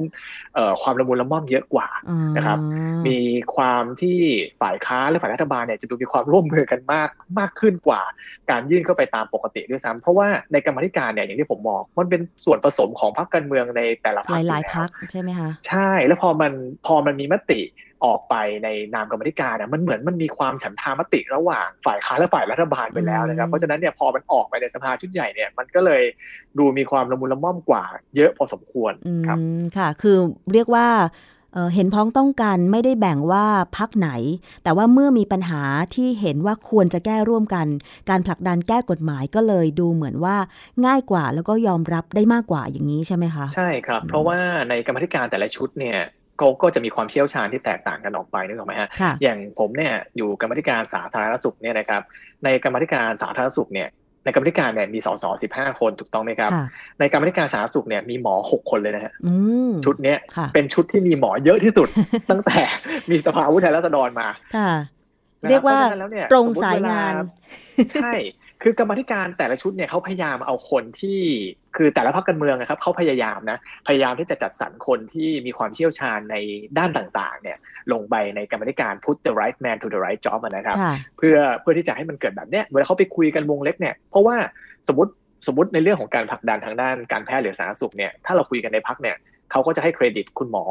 เอ่อความละมุนละม่อมเยอะกว่าอ๋อนะครับมีความที่ฝ่ายค้านและฝ่ายรัฐบาลเนี่ยจะดูมีความร่วมมือกันมากมากขึ้นกว่า การยื่นเข้าไปตามปกติด้วยซ้ำเพราะว่าในกรรมาธิการเนี่ยอย่างที่ผมมองมันเป็นส่วนผสมของพรรคการเมืองในแต่ละพรหรคลายอๆแวพักใช่ไหมคะใช่ แล้วพอมันพอมันมีมติออกไปในนามกรรมาธิการเนี่ยมันเหมือนมันมีความฉันทามติระหว่างฝ่ายค้านและฝ่ายรัฐบาลไปแล้วนะครับอืมเพราะฉะนั้นเนี่ยพอมันออกไปในสภาชุดใหญ่เนี่ยมันก็เลยดูมีความละมุนละม่อมกว่า เยอะพอสมควรอืครับมค่ะ คือเรียกว่า เอ่อเห็นพ้องต้องกันไม่ได้แบ่งว่าพักไหน แต่ว่าเมื่อมีปัญหาที่เห็นว่าควรจะแก้ร่วมกัน การผลักดันแก้กฎหมายก็เลยดูเหมือนว่าง่ายกว่าแล้วก็ยอมรับได้มากกว่าอย่างนี้ใช่ไหมคะ ใช่ครับอืมเพราะว่าในกรรมาธิการแต่ละชุดเนี่ยเขาก็จะมีความเชี่ยวชาญที่แตกต่างกันออกไปนึกออกไหมฮะค่ะอย่างผมเนี่ยอยู่กรรมาธิการสาธารณสุขเนี่ยนะครับ ในกรรมาธิการสาธารณสุขเนี่ย ในกรรมาธิการเนี่ยมีสสสิบห้าคนถูกต้องไหมครับค่ะในกรรมาธิการสาธารณสุขเนี่ยมีหมอหกคนเลยนะฮะอืมชุดเนี้ยค่ะเป็นชุดที่มีหมอเยอะที่สุด ตั้งแต่มีสภาผู้แทนราษฎรมาค่ะนะครับเรียกว่าพะฉะนั้นแล้วเนี่ยตรงสมมุติสายงานเวลใช่ คือกรรมาธิการแต่ละชุดเนี่ยเขาพยายามเอาคนที่คือแต่ละพรรคการเมืองนะครับเขาพยายามนะพยายามที่จะจัดสรรคนที่มีความเชี่ยวชาญในด้านต่างๆ เนี่ย ลงไปในกรรมาธิการ put the right man to the right job อะนะครับค่ะเพื่อเพื่อที่จะให้มันเกิดแบบเนี้ยเวลาเขาไปคุยกันวงเล็กเนี่ยเพราะว่าสมมติสมมติในเรื่องของการผลักดันทางด้านการแพทย์หรือสาธารณสุขเนี่ยถ้าเราคุยกันในพักเนี่ย เขาก็จะให้เครดิตคุณหมอ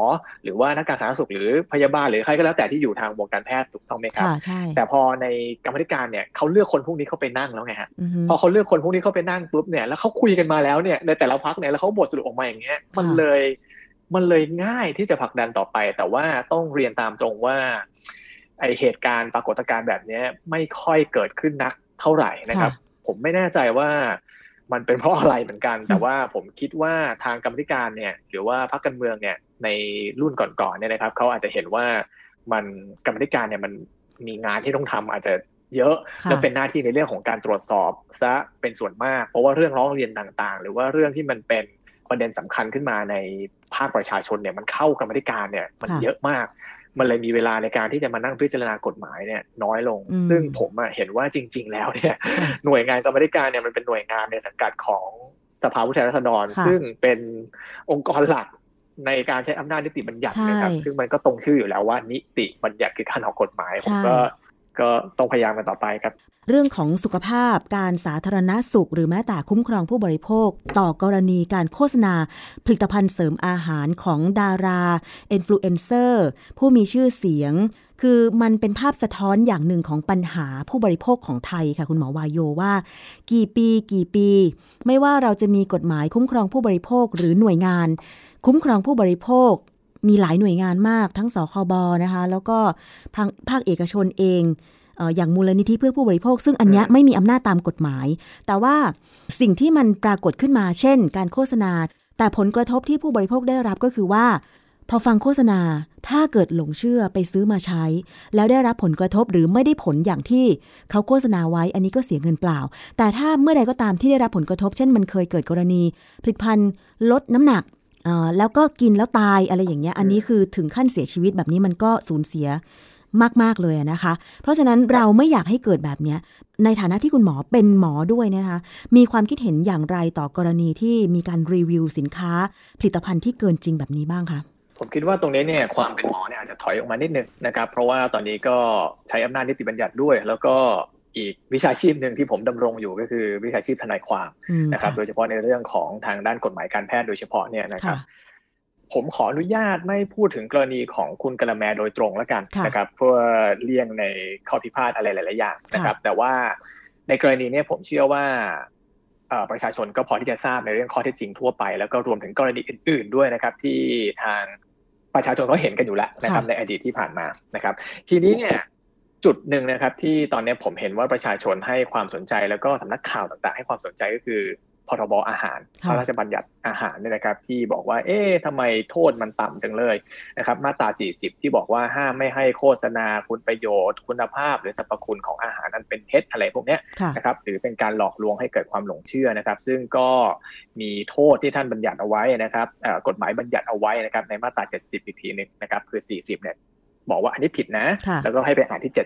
หรือว่านักการสาธารณสุขหรือพยาบาลหรือใครก็แล้วแต่ที่อยู่ทางวงการแพทย์ถูกต้องไหมครับค่ะใช่แต่พอในกรรมาธิการเนี่ยเขาเลือกคนพวกนี้เข้าไปนั่งแล้วไงฮะอือฮึพอเขาเลือกคนพวกนี้เข้าไปนั่งปุ๊บเนี่ยแล้วเขาคุยกันมาแล้วเนี่ยในแต่ละพักเนี่ยแล้วเขาบทสรุปออกมาอย่างเงี้ยมันเลยมันเลยง่ายที่จะผลักดันต่อไป แต่ว่าต้องเรียนตามตรงว่า ไอเหตุการณ์ปรากฏการณ์แบบเนี้ยไม่ค่อยเกิดขึ้นนักเท่าไหร่นะครับ ผมไม่แน่ใจว่า มันเป็นเพราะอะไรเหมือนกัน แต่ว่าผมคิดว่าทางกรรมธิการเนี่ย หรือว่าพรรคการเมืองเนี่ยในรุ่นก่อนๆเนี่ยนะครับเขาอาจจะเห็นว่ามันกรรมธิการเนี่ยมันมีงานที่ต้องทำอาจจะเยอะค่ะแล้วเป็นหน้าที่ในเรื่องของการตรวจสอบซะเป็นส่วนมาก เพราะว่าเรื่องร้องเรียนต่างๆ หรือว่าเรื่องที่มันเป็นประเด็นสำคัญขึ้นมาในภาคประชาชนเนี่ยมันเข้ากรรมธิการเนี่ยมันค่ะเยอะมาก มันเลยมีเวลาในการที่จะมานั่งพิจารณากฎหมายเนี่ยน้อยลงอืมซึ่งผมอะเห็นว่าจริง ๆ แล้วเนี่ยค่ะหน่วยงานกรรมธิการเนี่ยมันเป็นหน่วยงานในสังกัดของสภาผู้แทนราษฎรค่ะซึ่งเป็นองค์กรหลักในการใช้อำนาจนิติบัญญัติใช่นะครับ ซึ่งมันก็ตรงชื่ออยู่แล้วว่านิติบัญญัติคือการออกกฎหมาย ผมใช่ก็ ก็ต้องพยายามกันต่อไปครับ เรื่องของสุขภาพการสาธารณสุข หรือแม้แต่คุ้มครองผู้บริโภค ต่อกรณีการโฆษณา ผลิตภัณฑ์เสริมอาหารของดาราอินฟลูเอนเซอร์ผู้มีชื่อเสียง คือมันเป็นภาพสะท้อนอย่างหนึ่งของปัญหาผู้บริโภคของไทยค่ะคุณหมอวายโยว่า กี่ปีกี่ปี ไม่ว่าเราจะมีกฎหมายคุ้มครองผู้บริโภคหรือหน่วยงาน คุ้มครองผู้บริโภค มีหลายหน่วยงานมากทั้งสคบนะคะ แล้วก็ภาคภาคเอกชนเองเอ่ออย่างมูลนิธิเพื่อผู้บริโภค ซึ่งอันเนี้ยอืมไม่มีอำนาจตามกฎหมาย แต่ว่าสิ่งที่มันปรากฏขึ้นมา เช่น การโฆษณา แต่ผลกระทบที่ผู้บริโภคได้รับก็คือว่า พอฟังโฆษณาถ้าเกิดหลงเชื่อไปซื้อมาใช้ แล้วได้รับผลกระทบหรือไม่ได้ผลอย่างที่เขาโฆษณาไว้ อันนี้ก็เสียเงินเปล่า แต่ถ้าเมื่อใดก็ตามที่ได้รับผลกระทบ เช่น มันเคยเกิดกรณีผลิตภัณฑ์ลดน้ำหนักเอ่อ แล้วก็กินแล้วตายอะไรอย่างเงี้ย อันนี้คือถึงขั้นเสียชีวิตแบบนี้มันก็สูญเสียมาก ๆ เลยนะคะ เพราะฉะนั้นเราไม่อยากให้เกิดแบบเนี้ย ในฐานะที่คุณหมอเป็นหมอด้วยนะคะ มีความคิดเห็นอย่างไรต่อกรณีที่มีการรีวิวสินค้า ผลิตภัณฑ์ที่เกินจริงแบบนี้บ้างคะ ผมคิดว่าตรงนี้เนี่ยความเป็นหมอเนี่ยอาจจะถอยออกมานิดนึงนะครับ เพราะว่าตอนนี้ก็ใช้อำนาจนิติบัญญัติด้วย แล้วก็ อีกวิชาชีพหนึ่งที่ผมดำรงอยู่ก็คือวิชาชีพทนายความอืมนะครับ โดยเฉพาะในเรื่องของทางด้านกฎหมายการแพทย์โดยเฉพาะเนี่ยนะครับผมขออนุญาตไม่พูดถึงกรณีของคุณกะละแมโดยตรงแล้วกันค่ะนะครับเพื่อเลี่ยงในข้อพิพาทอะไรหลายๆอย่างนะครับ แต่ว่าในกรณีเนี้ผมเชื่อว่าเอ่อประชาชนก็พอที่จะทราบในเรื่องข้อเท็จจริงทั่วไป แล้วก็รวมถึงกรณีอื่น ๆ ด้วยนะครับ ที่ทางประชาชนเขาเห็นกันอยู่แล้วนะครับในอดีตที่ผ่านมานะครับ ทีนี้เนี่ย จุดหนึ่งนะครับ ที่ตอนนี้ผมเห็นว่าประชาชนให้ความสนใจ แล้วก็สำนักข่าวต่างๆ ให้ความสนใจก็คือพรบอาหารพค่ะระราชบัญญัติอาหารเนี่ยนะครับ ที่บอกว่า เอ๊ะทำไมโทษมันต่ำจังเลยนะครับ มาตรา 40 ที่บอกว่าห้ามไม่ให้โฆษณาคุณประโยชน์ คุณภาพ หรือสรรพคุณของอาหารนั้นเป็นเท็จอะไรพวกเนี้ยค่ะนะครับ หรือเป็นการหลอกลวงให้เกิดความหลงเชื่อนะครับ ซึ่งก็มีโทษที่ท่านบัญญัติเอาไว้นะครับเอ่อกฎหมายบัญญัติเอาไว้นะครับ ในมาตรา 70 อีกทีหนึงนะครับ คือ 40 เนี่ย บอกว่าอันนี้ผิดนะค่ะแล้วก็ให้ไปอ่านที่ 70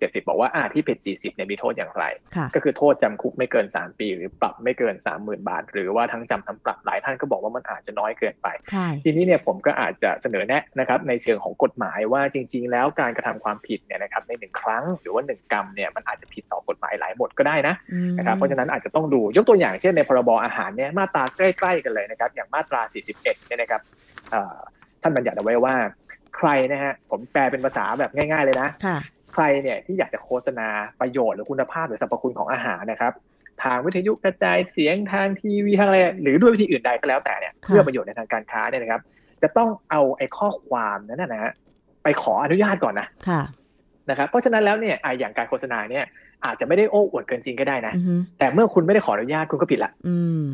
70 บอกว่าอ่าที่ผิด 40เนี่ยมีโทษอย่างไรค่ะก็คือโทษจำคุกไม่เกิน 3 ปี หรือปรับไม่เกิน 30,000 บาท หรือว่าทั้งจำทั้งปรับหลายท่านก็บอกว่ามันอาจจะน้อยเกินไปใช่ทีนี้เนี่ยผมก็อาจจะเสนอแนะนะครับในเชิงของกฎหมายว่าจริง ๆ แล้วการกระทำความผิดเนี่ยนะครับในหนึ่งครั้งหรือว่าหนึ่งกรรมเนี่ยมันอาจจะผิดต่อกฎหมายหลายบทก็ได้นะอืมนะครับเพราะฉะนั้นอาจจะต้องดูยกตัวอย่างเช่นในพรบอาหารเนี่ยมาตราใกล้ ๆ กันเลยนะครับอย่างมาตรา 41เนี่ยนะครับเอ่อท่านบัญญัติเอาไว้ว่า ใครนะฮะผมแปลเป็นภาษาแบบง่าย ๆเลยนะค่ะใครเนี่ยที่อยากจะโฆษณาประโยชน์หรือคุณภาพหรือสรรพคุณของอาหารนะครับ ทางวิทยุกระจายเสียงทางทีวีทางอะไรหรือด้วยวิธีอื่นใดก็แล้วแต่เนี่ยค่ะเพื่อประโยชน์ในทางการค้าเนี่ยนะครับ จะต้องเอาไอ้ข้อความนั้นนะนะฮะไปขออนุญาตก่อนนะค่ะนะครับเพราะฉะนั้นแล้วเนี่ยอะอย่างการโฆษณาเนี่ย อาจจะไม่ได้โอ้อวดเกินจริงก็ได้นะอือฮึแต่เมื่อคุณไม่ได้ขออนุญาตคุณก็ผิดละอืม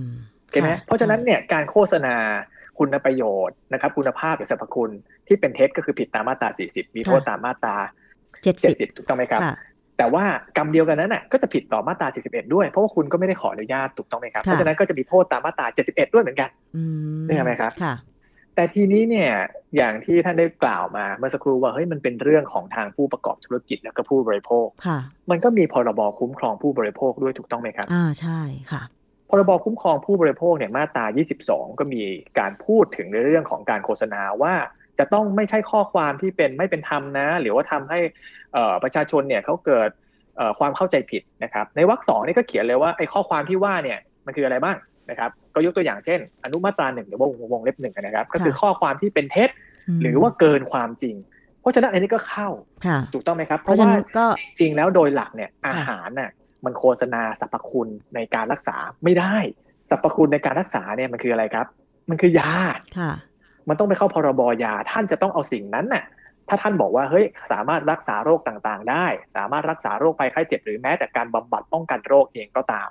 เก็ตไหมค่เพราะฉะนั้นเนี่ยการโฆษณา คุณประโยชน์นะครับ คุณภาพหรือสรรพคุณที่เป็นเท็จก็คือผิดตามมาตรา 40 มีโทษตามมาตราเจ็ดสิบ70 ถูกต้องไหมครับค่ะแต่ว่ากรรมเดียวกันนั้นน่ะก็จะผิดต่อมาตรา 41 ด้วย เพราะว่าคุณก็ไม่ได้ขออนุญาตถูกต้องไหมครับค่ะเพราะฉะนั้นก็จะมีโทษตามมาตรา 71 ด้วยเหมือนกันอืมได้ไหมครับค่ะแต่ทีนี้เนี่ยอย่างที่ท่านได้กล่าวมาเมื่อสักครู่ว่าเฮ้ยมันเป็นเรื่องของทางผู้ประกอบธุรกิจแล้วก็ผู้บริโภคค่ะมันก็มีพรบคุ้มครองผู้บริโภคด้วยถูกต้องไหมครับอ่าใช่ค่ะ พรบคุ้มครองผู้บริโภคเนี่ยมาตรา 22 ก็มีการพูดถึงในเรื่องของการโฆษณาว่าจะต้องไม่ใช่ข้อความที่เป็นไม่เป็นธรรมนะ หรือว่าทำให้เอ่อประชาชนเนี่ยเขาเกิดเอ่อความเข้าใจผิดนะครับ ในวรรคสองนี่ก็เขียนเลยว่าไอ้ข้อความที่ว่าเนี่ยมันคืออะไรบ้างนะครับ ก็ยกตัวอย่างเช่น อนุมาตราหนึ่งหรือว่าวงเล็บหนึ่งนะครับ ก็คือข้อความที่เป็นเท็จหรือว่าเกินความจริง เพราะฉะนั้นอันนี้ก็เข้าค่ะถูกต้องไหมครับ เพราะฉะนั้นก็จริงแล้วโดยหลักเนี่ยอาค่ะหารน่ะ มันโฆษณาสรรพคุณในการรักษาไม่ได้สรรพคุณในการรักษาเนี่ยมันคืออะไรครับ มันคือยาค่ะมันต้องไปเข้าพรบยา ท่านจะต้องเอาสิ่งนั้นน่ะ ถ้าท่านบอกว่าเฮ้ยสามารถรักษาโรคต่างๆ ได้ สามารถรักษาโรคภัยไข้เจ็บหรือแม้แต่การบำบัดป้องกันโรคเองก็ตาม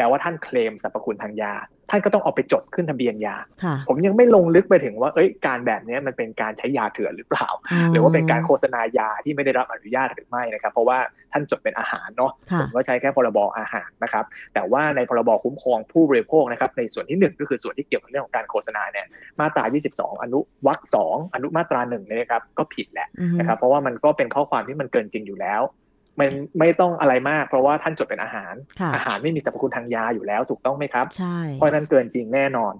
แปลว่าท่านเคลมสรรพคุณทางยา ท่านก็ต้องเอาไปจดขึ้นทะเบียนยาค่ะผมยังไม่ลงลึกไปถึงว่า เอ้ย การแบบนี้มันเป็นการใช้ยาเถื่อนหรือเปล่า หรือว่าเป็นการโฆษณายาที่ไม่ได้รับอนุญาตหรือไม่นะครับ เพราะว่าท่านจดเป็นอาหารเนาะค่ะผมก็ใช้แค่พรบอาหารนะครับ แต่ว่าในพรบคุ้มครองผู้บริโภคนะครับ ในส่วนที่หนึ่งก็คือส่วนที่เกี่ยวกับเรื่องของการโฆษณาเนี่ย มาตรา 22 อนุวรรคสองอนุมาตราหนึ่งเนี่ยนะครับ ก็ผิดแหละอือฮึนะครับ เพราะว่ามันก็เป็นข้อความที่มันเกินจริงอยู่แล้ว มันไม่ต้องอะไรมากเพราะว่าท่านจดเป็นอาหารค่ะอาหารไม่มีสรรพคุณทางยาอยู่แล้วถูกต้องไหมครับใช่เพราะฉะนั้นเกินจริงแน่นอน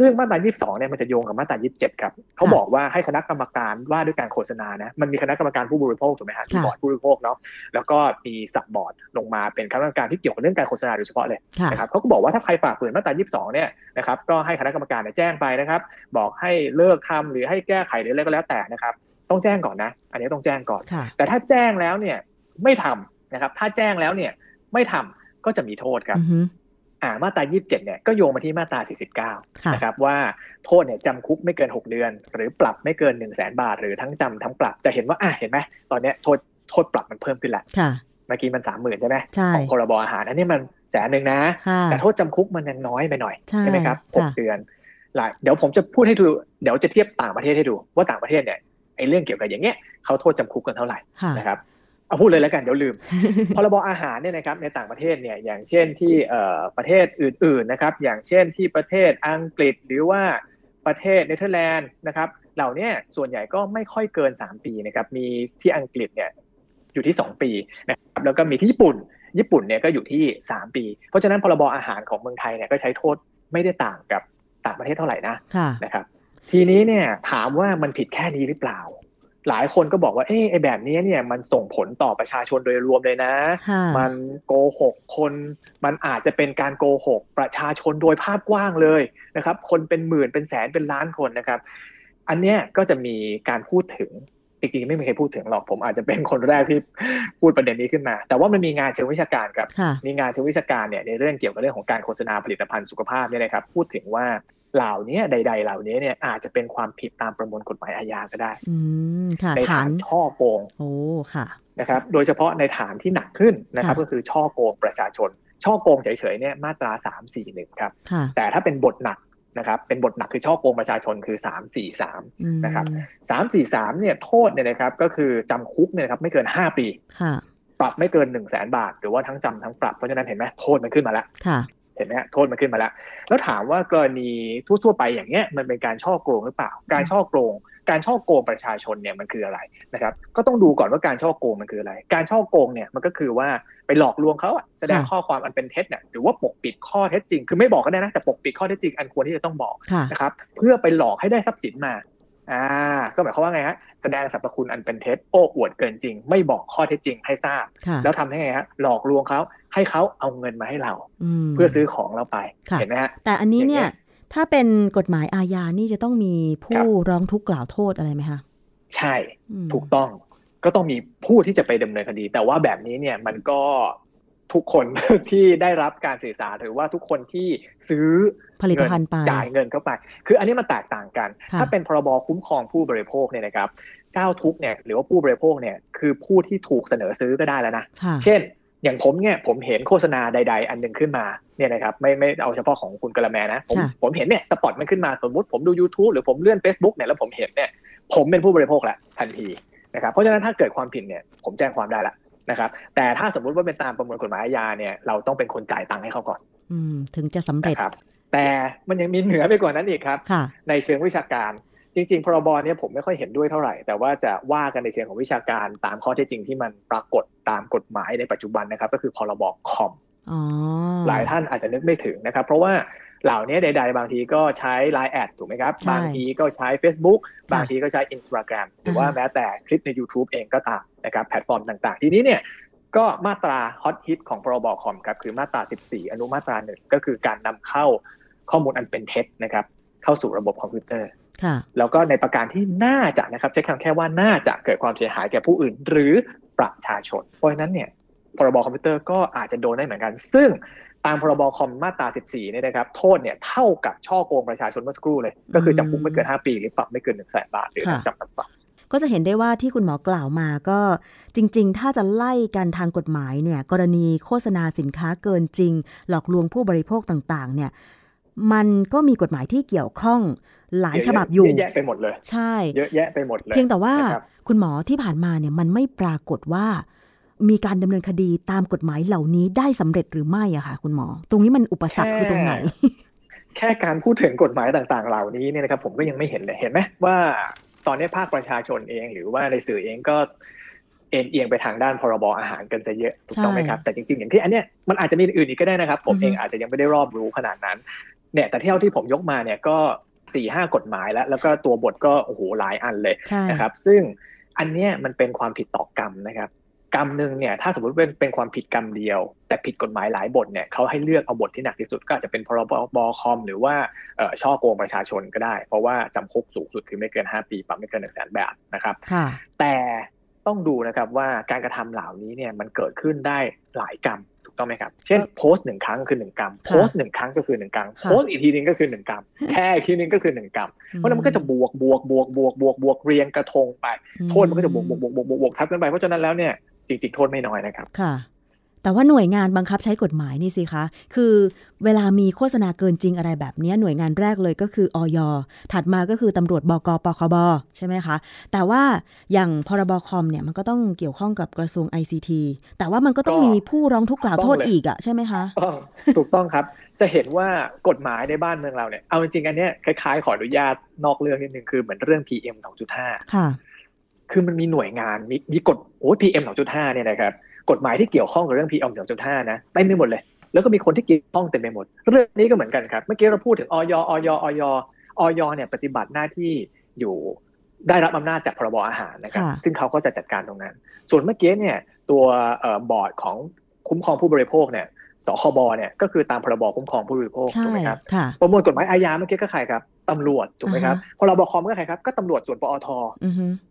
ซึ่งมาตรา22เนี่ยมันจะโยงกับมาตรา27 ครับ เขาบอกว่าให้คณะกรรมการว่าด้วยการโฆษณานะ มันมีคณะกรรมการผู้บริโภคถูกไหมฮะที่บอร์ดผู้บริโภคเนาะ แล้วก็มีสับบอร์ดลงมาเป็นคณะกรรมการที่เกี่ยวกับเรื่องการโฆษณาโดยเฉพาะเลยค่ะนะครับเขาก็บอกว่าถ้าใครฝ่าฝืนมาตรา22เนี่ยนะครับ ก็ให้คณะกรรมการเนี่ยแจ้งไปนะครับ บอกให้เลิกทำหรือให้แก้ไขหรืออะไรก็แล้วแต่นะครับ ต้องแจ้งก่อนนะ อันนี้ต้องแจ้งก่อนค่ะแต่ถ้าแจ้งแล้วเนี่ย ไม่ทำนะครับ ถ้าแจ้งแล้วเนี่ย ไม่ทำก็จะมีโทษครับอือฮึอ่ามาตรา 27 เนี่ยก็โยงมาที่มาตรา 49ค่ะนะครับว่าโทษเนี่ยจำคุกไม่เกิน 6 เดือน หรือปรับไม่เกิน 1 0 0 0 0แบาท หรือทั้งจำทั้งปรับจะเห็นว่าอะเห็นไหมตอนเนี้ยโทษโทษปรับมันเพิ่มขึ้นละค่ะเมื่อกี้มัน30,000ใช่ไหมใช่ของพรบอาหารอันนี้มันแสนหนึ่งนะค่ะแต่โทษจำคุกมันยังน้อยไปหน่อยใช่ไหมครับค่ะ6เดือนหลายเดี๋ยวผมจะพูดให้ดูเดี๋ยวจะเทียบต่างประเทศให้ดูว่าต่างประเทศเนี่ยไอ้เรื่องเกี่ยวกับอย่างเงี้ยเขาโทษจำคุกกันเท่าไหร่ค่ะนะครับ เอาพูดเลยแล้วกันเดี๋ยวลืม พรบอาหารเนี่ยนะครับในต่างประเทศเนี่ยอย่างเช่นที่เอ่อประเทศอื่นๆนะครับอย่างเช่นที่ประเทศอังกฤษหรือว่าประเทศเนเธอร์แลนด์นะครับเหล่านี้ส่วนใหญ่ก็ไม่ค่อยเกิน 3 ปีนะครับมีที่อังกฤษเนี่ยอยู่ที่ 2 ปีนะครับแล้วก็มีที่ญี่ปุ่น ญี่ปุ่นเนี่ยก็อยู่ที่ 3 ปี เพราะฉะนั้นพรบอาหารของเมืองไทยเนี่ยก็ใช้โทษไม่ได้ต่างกับต่างประเทศเท่าไหร่นะค่ะนะครับทีนี้เนี่ยถามว่ามันผิดแค่นี้หรือเปล่า หลายคนก็บอกว่าเอ๊ะไอ้แบบนี้เนี่ยมันส่งผลต่อประชาชนโดยรวมเลยนะค่ะมันโกหกคน มันอาจจะเป็นการโกหกประชาชนโดยภาพกว้างเลยนะครับ คนเป็นหมื่นเป็นแสนเป็นล้านคนนะครับ อันเนี้ยก็จะมีการพูดถึงจริงๆไม่มีใครพูดถึงหรอกผมอาจจะเป็นคนแรกที่พูดประเด็นนี้ขึ้นมา แต่ว่ามันมีงานเชิงวิชาการครับค่ะมีงานเชิงวิชาการเนี่ยในเรื่องเกี่ยวกับเรื่องของการโฆษณาผลิตภัณฑ์สุขภาพเนี่ยนะครับ พูดถึงว่า เหล่านี้ใด ๆ เหล่านี้เนี่ยอาจจะเป็นความผิดตามประมวลกฎหมายอาญาก็ได้อืมค่ะในฐาฐานนช่อโกงโอ้ค่ะนะครับ โดยเฉพาะในฐานที่หนักขึ้นนะครับค่ะก็คือช่อโกงประชาชน ช่อโกงเฉยๆเนี่ยมาตราสามสี่หนึ่งครับค่ะแต่ถ้าเป็นบทหนักนะครับเป็นบทหนักคือช่อโกงประชาชนคือสามสี่สามอืมนะครับสามสี่สามเนี่ยโทษเนี่ยนะครับก็คือจำคุกเนี่ยนะครับไม่เกินห้าปีค่ะปรับไม่เกินหนึ่งแสนบาท หรือว่าทั้งจำทั้งปรับเพราะฉะนั้นเห็นไหมโทษมันขึ้นมาแล้วค่ะ เห็นไหมฮะโทษมันขึ้นมาแล้ว แล้วถามว่ากรณีทั่วๆไปอย่างเงี้ยมันเป็นการช่อโกงหรือเปล่า การช่อโกง การช่อโกงประชาชนเนี่ยมันคืออะไรนะครับ ก็ต้องดูก่อนว่าการช่อโกงมันคืออะไร การช่อโกงเนี่ยมันก็คือว่าไปหลอกลวงเขาอะแสดงค่ะข้อความอันเป็นเท็จเนี่ยหรือว่าปกปิดข้อเท็จจริง คือไม่บอกก็ได้นะแต่ปกปิดข้อเท็จจริงอันควรที่จะต้องบอกค่ะนะครับ เพื่อไปหลอกให้ได้ทรัพย์สินมาอ่าก็หมายความว่าไงฮะแสดงสรรพคุณอันเป็นเท็จโอ้อวดเกินจริง ไม่บอกข้อเท็จจริงให้ทราบค่ะแล้วทำให้ไงฮะหลอกลวงเขา ให้เขาเอาเงินมาให้เรามเพื่อซื้อของเราไปค่ะเห็นไหมฮะ แต่อันนี้เนี่ยอย่างเงี้ยถ้าเป็นกฎหมายอาญานี่จะต้องมีผู้ครับร้องทุกข์กล่าวโทษอะไรไหมคะ ใช่อืมถูกต้อง ก็ต้องมีผู้ที่จะไปดำเนินคดี แต่ว่าแบบนี้เนี่ยมันก็ทุกคนที่ได้รับการสื่อสารหรือว่าทุกคนที่ซื้อผลิตภัณฑ์ไปเงินจ่ายเงินเข้าไป คืออันนี้มันแตกต่างกันค่ะถ้าเป็นพรบคุ้มครองผู้บริโภคเนี่ยนะครับ เจ้าทุกข์เนี่ยหรือว่าผู้บริโภคเนี่ยคือผู้ที่ถูกเสนอซื้อก็ได้แล้วนะค่ะเช่น อย่างผมเนี่ยผมเห็นโฆษณาใด ๆ อันหนึ่งขึ้นมาเนี่ยนะครับไม่ไม่เอาเฉพาะของคุณกะละแมนะ ผมค่ะผมเห็นเนี่ยสปอตมันขึ้นมาสมมุติผมดู YouTube หรือผมเลื่อน Facebook เนี่ยแล้วผมเห็นเนี่ยผมเป็นผู้บริโภคแหละทันทีนะครับเพราะฉะนั้นถ้าเกิดความผิดเนี่ยผมแจ้งความได้ละนะครับแต่ถ้าสมมุติว่าเป็นตามประมวลกฎหมายอาญาเนี่ยเราต้องเป็นคนจ่ายตังค์ให้เขาก่อน อืมถึงจะสำเร็จนะครับแต่มันยังมีเหนือไปกว่านั้นอีกครับค่ะในเชิงวิชาการ จริงๆ พรบเนี่ยผมไม่ค่อยเห็นด้วยเท่าไหร่ แต่ว่าจะว่ากันในเชิงของวิชาการตามข้อเท็จจริงที่มันปรากฏตามกฎหมายในปัจจุบันนะครับ ก็คือพรบคอมอ๋อหลายท่านอาจจะนึกไม่ถึงนะครับ เพราะว่าเหล่านี้ใด ๆ บางทีก็ใช้ Line แอดถูกไหมครับใช่บางทีก็ใช้ Facebook บางทีก็ใช้ Instagram หรือว่าอ่าฮะแม้แต่คลิปใน YouTube เองก็ตามนะครับแพลตฟอร์มต่างๆ ทีนี้เนี่ยก็มาตราฮอตฮิตของพรบคอมครับคือมาตรา 14 อนุมาตราหนึ่งก็คือการนำเข้าข้อมูลอันเป็นเท็จนะครับ เข้าสู่ระบบคอมพิวเตอร์ค่ะ แล้วก็ในประการที่น่าจะนะครับใช้คำแค่ว่าน่าจะเกิดความเสียหายแก่ผู้อื่น หรือประชาชน เพราะฉะนั้นเนี่ยพรบคอมพิวเตอร์ก็อาจจะโดนได้เหมือนกัน ซึ่งตามพรบคอมมาตรา 14 เนี่ยนะครับ โทษเนี่ยเท่ากับช่อโกงประชาชนเมื่อสักครู่เลย ก็คือจำคุกไม่เกิน 5 ปี หรือปรับไม่เกิน1นึ่งแสนบาท หรือทั้งจำทั้งปรับก็จะเห็นได้ว่าที่คุณหมอกล่าวมาก็จริง ๆ ถ้าจะไล่กันทางกฎหมายเนี่ยกรณีโฆษณาสินค้าเกินจริง หลอกลวงผู้บริโภคต่าง ๆ เนี่ย มันก็มีกฎหมายที่เกี่ยวข้องหลายฉบับอยู่เยอะแยะไปหมดเลย ใช่ เยอะแยะไปหมดเลย เพียงแต่ว่านะครับคุณหมอที่ผ่านมาเนี่ยมันไม่ปรากฏว่า มีการดำเนินคดีตามกฎหมายเหล่านี้ได้สำเร็จหรือไม่อะค่ะ คุณหมอ ตรงนี้มันอุปสรรคคือตรงไหน แค่การพูดถึงกฎหมายต่างๆ เหล่านี้เนี่ยนะครับผมก็ยังไม่เห็นเลยเห็นไหมว่าตอนนี้ภาคประชาชนเองหรือว่าในสื่อเองก็เอ็นเอียงไปทางด้านพรบอาหารกันซะเยอะถูกต้องไหมครับ แต่จริงๆอย่างที่อันเนี้ยมันอาจจะมีอื่นอีกก็ได้นะครับ ผมอือฮึเองอาจจะยังไม่ได้รอบรู้ขนาดนั้น เนี่ยแต่เที่ยวที่ผมยกมาเนี่ยก็สี่ห้ากฎหมายแล้ว แล้วก็ตัวบทก็โอ้โหหลายอันเลยใช่นะครับ ซึ่งอันเนี้ยมันเป็นความผิดต่อกรรมนะครับ กรรมหนึ่งเนี่ยถ้าสมมติเป็นเป็นความผิดกรรมเดียว แต่ผิดกฎหมายหลายบทเนี่ยเขาให้เลือกเอาบทที่หนักที่สุดก็อาจจะเป็นพรบคอม หรือว่าเอ่อช่อโกงประชาชนก็ได้ เพราะว่าจำคุกสูงสุดคือไม่เกิน 5 ปีปรับไม่เกินหนึ่งแสนบาทนะครับค่ะแต่ต้องดูนะครับว่าการกระทำเหล่านี้เนี่ยมันเกิดขึ้นได้หลายกรรมถูก ต้องไหมครับ เช่นโพสต์หนึ่งครั้งคือหนึ่งกรรมค่ะโพสต์หนึ่งครั้งก็คือหนึ่งกรรมค่ะโพสต์อีกทีนึงก็คือหนึ่งกรรมแชร์อีกทีนึงก็คือหนึ่งกรรมเพราะฉะนั้นมันก็จะบวกบวกบวกบวกบวกบวกเรียงกระทงไป โทษมันก็จะบวกบวกบวกบวกบวกบวกทับกันไปเพราะฉะนั้นแล้วเนี่ยจริงๆโทษไม่น้อยนะครับค่ะ แต่ว่าหน่วยงานบังคับใช้กฎหมายนี่สิคะ คือเวลามีโฆษณาเกินจริงอะไรแบบนี้หน่วยงานแรกเลยก็คืออย ถัดมาก็คือตำรวจบกปคบใช่ไหมคะ แต่ว่าอย่างพรบคอมเนี่ยมันก็ต้องเกี่ยวข้องกับกระทรวง ICT แต่ว่ามันก็ต้องมีผู้ร้องทุกข์กล่าวโทษอีกอะใช่ไหมคะต้องถูกต้องครับจะเห็นว่ากฎหมายในบ้านเมืองเราเนี่ย เอาจริงๆอันเนี้ยคล้ายๆ ขออนุญาตนอกเรื่องนิดนึงคือเหมือนเรื่อง PM 2.5ค่ะ คือมันมีหน่วยงานมีมีกฎโอ้ PM 2.5เนี่ยนะครับ กฎหมายที่เกี่ยวข้องกับเรื่อง PM 2.5นะเต็มไปหมดเลย แล้วก็มีคนที่เกี่ยวข้องเต็มไปหมด เรื่องนี้ก็เหมือนกันครับ เมื่อกี้เราพูดถึงออยออยออยออยเนี่ยปฏิบัติหน้าที่อยู่ได้รับอำนาจจากพรบอาหารนะครับ ซึ่งเขาก็จะจัดการตรงนั้น ส่วนเมื่อกี้เนี่ยตัวบอร์ดของคุ้มครองผู้บริโภคเนี่ยสคบเนี่ยก็คือตามพรบคุ้มครองผู้บริโภคถูกไหมครับประมวลกฎหมายอาญาเมื่อกี้ก็ใครครับ ตำรวจถูกไหมครับพรบคอมก็ใครครับก็ตำรวจส่วนปอท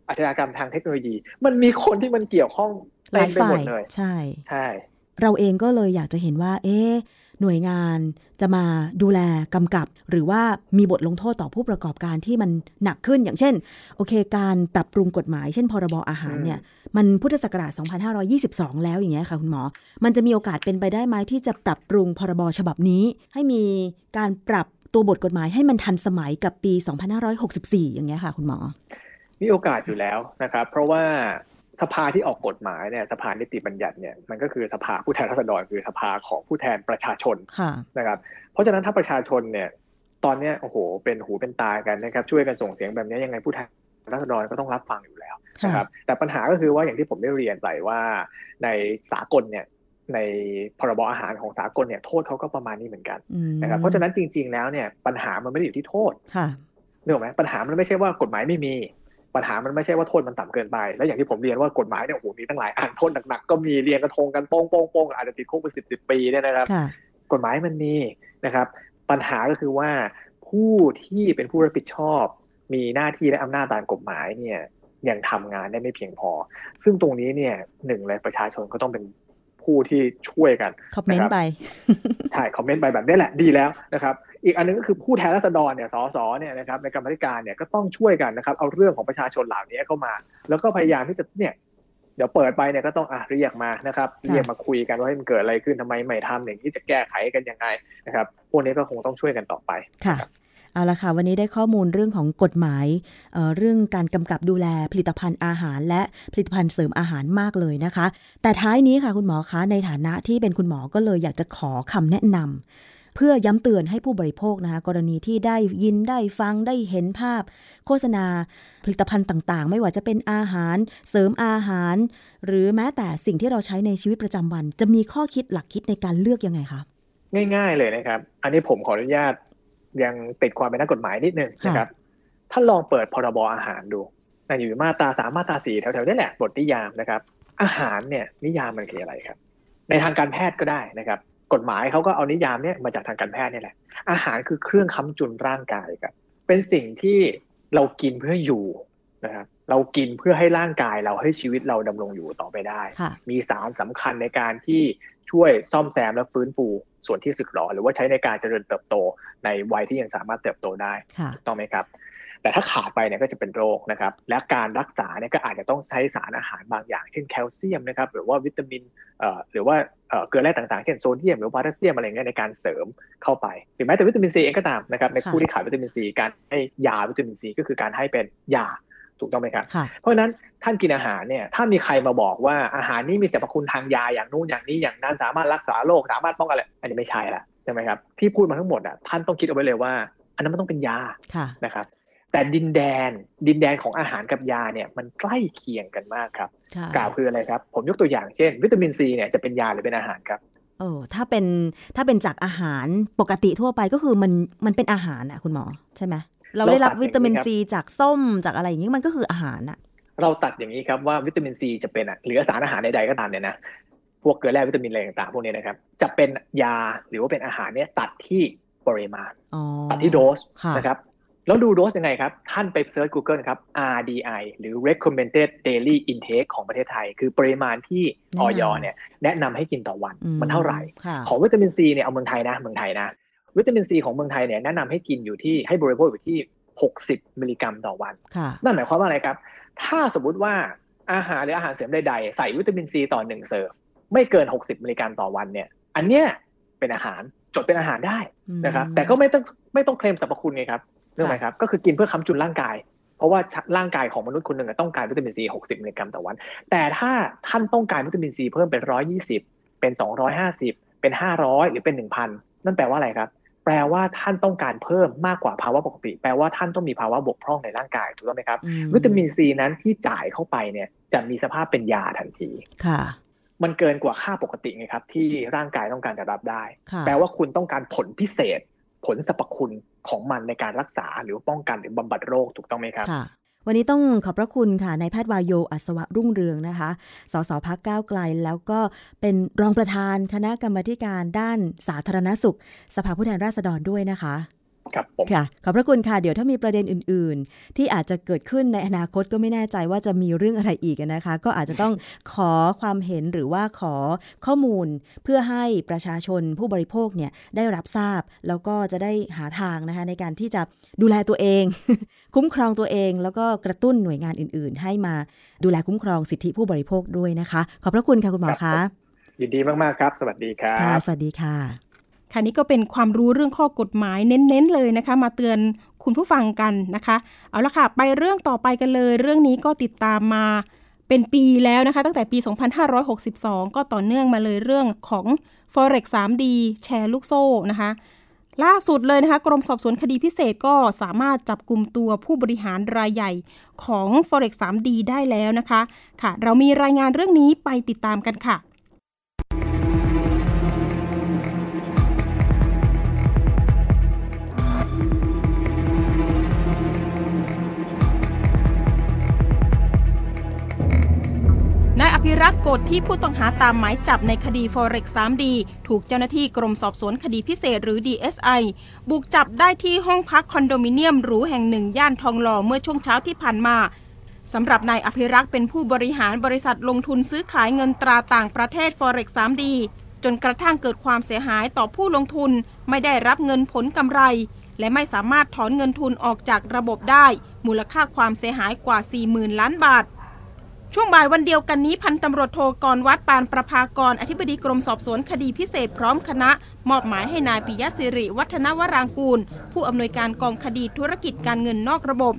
อาชญากรรมทางเทคโนโลยี มันมีคนที่มันเกี่ยวข้องหลายฝ่ายใช่ใช่ เราเองก็เลยอยากจะเห็นว่า เอ๊หน่วยงานจะมาดูแลกำกับ หรือว่ามีบทลงโทษต่อผู้ประกอบการที่มันหนักขึ้นอย่างเช่น โอเค การปรับปรุงกฎหมายเช่นพรบอาหารเนี่ย มันพุทธศักราช 2522 แล้วอย่างเงี้ยค่ะคุณหมอ มันจะมีโอกาสเป็นไปได้ไหมที่จะปรับปรุงพรบฉบับนี้ ให้มีการปรับ ตัวบทกฎหมายให้มันทันสมัยกับปี 2564 อย่างเงี้ยค่ะ คุณหมอ มีโอกาสอยู่แล้วนะครับ เพราะว่าสภาที่ออกกฎหมายเนี่ยสภานิติบัญญัติเนี่ยมันก็คือสภาผู้แทนราษฎรคือสภาของผู้แทนประชาชนนะครับ เพราะฉะนั้นถ้าประชาชนเนี่ย ตอนเนี้ยโอ้โห เป็นหูเป็นตากันนะครับ ช่วยกันส่งเสียงแบบนี้ยังไงผู้แทนราษฎรก็ต้องรับฟังอยู่แล้วนะครับแต่ปัญหาก็คือว่าอย่างที่ผมได้เรียนไปว่าในสากลเนี่ย ในพรบอาหารของสากลเนี่ยโทษเขาก็ประมาณนี้เหมือนกันนะครับเพราะฉะนั้นจริง ๆ แล้วเนี่ยปัญหามันไม่ได้อยู่ที่โทษเนอะไหมปัญหามันไม่ใช่ว่ากฎหมายไม่มี ปัญหามันไม่ใช่ว่าโทษมันต่ำเกินไป แล้วอย่างที่ผมเรียนว่ากฎหมายเนี่ยโอ้โหมีตั้งหลายอ่านโทษหนักๆก็มีเรียงกระทงกันโป้งโป้งโป้งอาจจะติดคุกไปสิบสิบปีเนี่ยนะครับ กฎหมายมันมีนะครับ ปัญหาก็คือว่าผู้ที่เป็นผู้รับผิดชอบ มีหน้าที่และอำนาจตามกฎหมายเนี่ยยังทำงานได้ไม่เพียงพอ ซึ่งตรงนี้เนี่ยหนึ่งเลยประชาชนก็ต้องเป็น ผู้ที่ช่วยกันคอมเมนต์ไปใช่คอมเมนต์ไปแบบนี้แหละดีแล้วนะครับอีกอันนึงก็คือผู้แทนราษฎรเนี่ยสสเนี่ยนะครับในกรรมธิการเนี่ยก็ต้องช่วยกันนะครับเอาเรื่องของประชาชนเหล่านี้เข้ามา แล้วก็พยายามที่จะเนี่ยเดี๋ยวเปิดไปเนี่ยก็ต้องอะเรียกมานะครับเรียกมาคุยกันว่าให้มันเกิดอะไรขึ้นทำไมไม่ทำอย่างนี้จะแก้ไขกันยังไงนะครับพวกนี้ก็คงต้องช่วยกันต่อไปค่ะ เอาละค่ะ วันนี้ได้ข้อมูลเรื่องของกฎหมายเเรื่องการกำกับดูแลผลิตภัณฑ์อาหาร และผลิตภัณฑ์เสริมอาหารมากเลยนะคะ แต่ท้ายนี้ค่ะคุณหมอคะในฐานะที่เป็นคุณหมอก็เลยอยากจะขอคำแนะนำเพื่อย้ำเตือนให้ผู้บริโภคนะคะกรณีที่ได้ยินได้ฟังได้เห็นภาพ โฆษณาผลิตภัณฑ์ต่างๆ ไม่ว่าจะเป็นอาหาร เสริมอาหาร หรือแม้แต่สิ่งที่เราใช้ในชีวิตประจำวัน จะมีข้อคิดหลักคิดในการเลือกยังไงคะง่าย ๆเลยนะครับ อันนี้ผมขออนุญาต ยังติดความเป็นนักกฎหมายนิดนึงนะครับถ้าลองเปิดพรบอาหารดูนะอยู่มาตราสามมาตราสี่แถวๆนี้แหละบทนิยามนะครับ อาหารเนี่ยนิยามมันคืออะไรครับ ในทางการแพทย์ก็ได้นะครับ กฎหมายเขาก็เอานิยามเนี่ยมาจากทางการแพทย์นี่แหละ อาหารคือเครื่องค้ำจุนร่างกายครับ เป็นสิ่งที่เรากินเพื่ออยู่นะครับ เรากินเพื่อให้ร่างกายเราให้ชีวิตเราดำรงอยู่ต่อไปได้ มีสารสำคัญในการที่ช่วยซ่อมแซมและฟื้นฟูส่วนที่สึกหรอ หรือว่าใช้ในการเจริญเติบโตในวัยที่ยังสามารถเติบโตได้ถูกต้องไหมครับ แต่ถ้าขาดไปเนี่ยก็จะเป็นโรคนะครับ และการรักษาเนี่ยก็อาจจะต้องใช้สารอาหารบางอย่าง เช่นแคลเซียมนะครับ หรือว่าวิตามินเอ่อหรือว่าเอ่อเกลือแร่ต่างๆ เช่นโซเดียมหรือโพแทสเซียมอะไรเงี้ยในการเสริมเข้าไปหรือแม้แต่วิตามินซีเองก็ตามนะครับในผู้ที่ขาดวิตามินซีการให้ยาวิตามินซีก็คือการให้เป็นยา ถูกต้องไหมครับ เพราะฉะนั้นท่านกินอาหารเนี่ยถ้ามีใครมาบอกว่าอาหารนี้มีสรรพคุณทางยาอย่างนู้นอย่างนี้อย่างนั้นสามารถรักษาโรคสามารถป้องกันอะไรอันนี้ไม่ใช่ละใช่ไหมครับที่พูดมาทั้งหมดอะท่านต้องคิดเอาไว้เลยว่า อันนั้นมันต้องเป็นยานะครับแต่ดินแดนดินแดนของอาหารกับยาเนี่ยมันใกล้เคียงกันมากครับ กล่าวคืออะไรครับ ผมยกตัวอย่างเช่น วิตามินซีเนี่ยจะเป็นยาหรือเป็นอาหารครับโอ้ถ้าเป็นถ้าเป็นจากอาหารปกติทั่วไปก็คือมันมันเป็นอาหารอะคุณหมอใช่ไหม เราได้รับวิตามินซีจากส้มจากอะไรอย่างนี้มันก็คืออาหารอะเราตัดอย่างนี้ครับว่าวิตามินซีจะเป็นหรือสารอาหารใดๆก็ตามเนี่ยนะพวกเกลือแร่วิตามินอะไรต่างๆพวกนี้นะครับจะเป็นยาหรือว่าเป็นอาหารเนี่ยตัดที่ปริมาณตัดที่โดสนะครับแล้วดูโดสยังไงครับ ท่านไปเซิร์ช Google ครับ RDI หรือ recommended daily intake ของประเทศไทย คือปริมาณที่ออยเนี่ยแนะนำให้กินต่อวัน มันเท่าไหร่ ของวิตามินซีเนี่ยเอาเมืองไทยนะเมืองไทยนะ วิตามินซีของเมืองไทยเนี่ยแนะนำให้กินอยู่ที่ให้บริโภคอยู่ที่ 60 มิลลิกรัมต่อวัน นั่นหมายความว่าอะไรครับ ถ้าสมมุติว่าอาหารหรืออาหารเสริมใดๆ ใส่วิตามินซีต่อหนึ่งเสิร์ฟไม่เกิน 60 มิลลิกรัมต่อวันเนี่ย อันเนี้ยเป็นอาหารจดเป็นอาหารได้นะครับแต่ก็ไม่ต้องไม่ต้องเคลมสรรพคุณไงครับเรื่องไหมครับก็คือกินเพื่อค้ำจุนร่างกาย เพราะว่าร่างกายของมนุษย์คนหนึ่งต้องการวิตามินซี 60 มิลลิกรัมต่อวัน แต่ถ้าท่านต้องการวิตามินซีเพิ่มเป็น 120 เป็น 250 เป็น 500 หรือเป็น 1,000 นั่นแปลว่าอะไรครับ แปลว่าท่านต้องการเพิ่มมากกว่าภาวะปกติ แปลว่าท่านต้องมีภาวะบกพร่องในร่างกายถูกต้องไหมครับ วิตามินซีนั้นที่จ่ายเข้าไปเนี่ยจะมีสภาพเป็นยาทันทีค่ะ มันเกินกว่าค่าปกติไงครับ ที่ร่างกายต้องการจะรับได้ค่ะแปลว่าคุณต้องการผลพิเศษ ผลสรรพคุณของมันในการรักษาหรือป้องกันหรือบำบัดโรคถูกต้องไหมครับค่ะ วันนี้ต้องขอบพระคุณค่ะนายแพทย์วายโยอัศวะรุ่งเรืองนะคะ สสพักก้าวไกล แล้วก็เป็นรองประธานคณะกรรมการด้านสาธารณสุข สภาผู้แทนราษฎรด้วยนะคะ ครับผมค่ะขอบพระคุณค่ะเดี๋ยวถ้ามีประเด็นอื่น ๆ ที่อาจจะเกิดขึ้นในอนาคตก็ไม่แน่ใจว่าจะมีเรื่องอะไรอีกนะคะ ก็อาจจะต้องขอความเห็นหรือว่าขอข้อมูล เพื่อให้ประชาชนผู้บริโภคเนี่ยได้รับทราบ แล้วก็จะได้หาทางนะคะ ในการที่จะดูแลตัวเอง คุ้มครองตัวเอง แล้วก็กระตุ้นหน่วยงานอื่น ๆ ให้มาดูแลคุ้มครองสิทธิผู้บริโภคด้วยนะคะ ขอบพระคุณค่ะคุณหมอครัคะบยินดีมากๆครับ สวัสดีครัค่ะบสวัสดีค่ะ ค่ะนี่ก็เป็นความรู้เรื่องข้อกฎหมายเน้นๆเลยนะคะ มาเตือนคุณผู้ฟังกันนะคะ เอาละค่ะ ไปเรื่องต่อไปกันเลย เรื่องนี้ก็ติดตามมาเป็นปีแล้วนะคะ ตั้งแต่ปี 2562 ก็ต่อเนื่องมาเลยเรื่องของ forex 3D แชร์ลูกโซ่นะคะล่าสุดเลยนะคะ กรมสอบสวนคดีพิเศษก็สามารถจับกลุ่มตัวผู้บริหารรายใหญ่ของ forex 3D ได้แล้วนะคะ ค่ะ เรามีรายงานเรื่องนี้ไปติดตามกันค่ะายอภิรักษ์โกดที่ผู้ต้องหาตามหมายจับในคดี Forex 3D ถูกเจ้าหน้าที่กรมสอบสวนคดีพิเศษหรือ DSI บุกจับได้ที่ห้องพักคอนโดมิเนียมหรูแห่งหนึ่งย่านทองหล่อเมื่อช่วงเช้าที่ผ่านมาสำหรับนายอภิรักษ์เป็นผู้บริหารบริษัทลงทุนซื้อขายเงินตราต่างประเทศ Forex 3D จนกระทั่งเกิดความเสียหายต่อผู้ลงทุน ไม่ได้รับเงินผลกำไร และไม่สามารถถอนเงินทุนออกจากระบบได้ มูลค่าความเสียหายกว่า 40,000 ล้านบาท ช่วงบ่ายวันเดียวกันนี้พันตำรวจโทกรวัดปานประภากร อธิบดีกรมสอบสวนคดีพิเศษพร้อมคณะ มอบหมายให้นายปิยศิริ วัฒนวรางกูล ผู้อำนวยการกองคดีธุรกิจการเงินนอกระบบ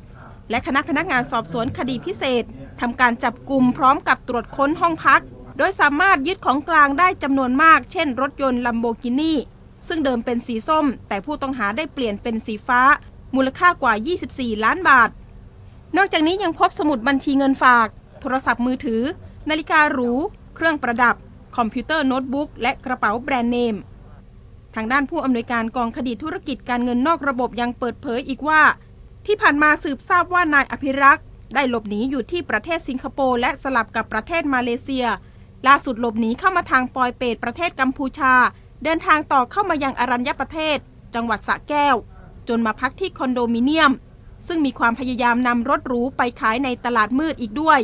และคณะพนักงานสอบสวนคดีพิเศษทำการจับกลุ่มพร้อมกับตรวจค้นห้องพัก โดยสามารถยึดของกลางได้จำนวนมาก เช่น รถยนต์ลัมโบกินีซึ่งเดิมเป็นสีส้ม แต่ผู้ต้องหาได้เปลี่ยนเป็นสีฟ้า มูลค่ากว่า 24 ล้านบาท นอกจากนี้ยังพบสมุดบัญชีเงินฝาก ทรศัพท์มือถือ นาฬิกาหรู เครื่องประดับ คอมพิวเตอร์โน้ตบุ๊กและกระเป๋าแบรนด์เนม ทางด้านผู้อำนวยการกองคดีธุรกิจการเงินนอกระบบยังเปิดเผยอีกว่า ที่ผ่านมาสืบทราบว่านายอภิรักษ์ ได้หลบหนีอยู่ที่ประเทศสิงคโปร์และสลับกับประเทศมาเลเซีย ล่าสุดหลบหนีเข้ามาทางปอยเปตประเทศกัมพูชา เดินทางต่อเข้ามายังอรัญญประเทศ จังหวัดสระแก้ว จนมาพักที่คอนโดมิเนียมซึ่งมีความพยายามนำรถหรูไปขายในตลาดมืดอีกด้วย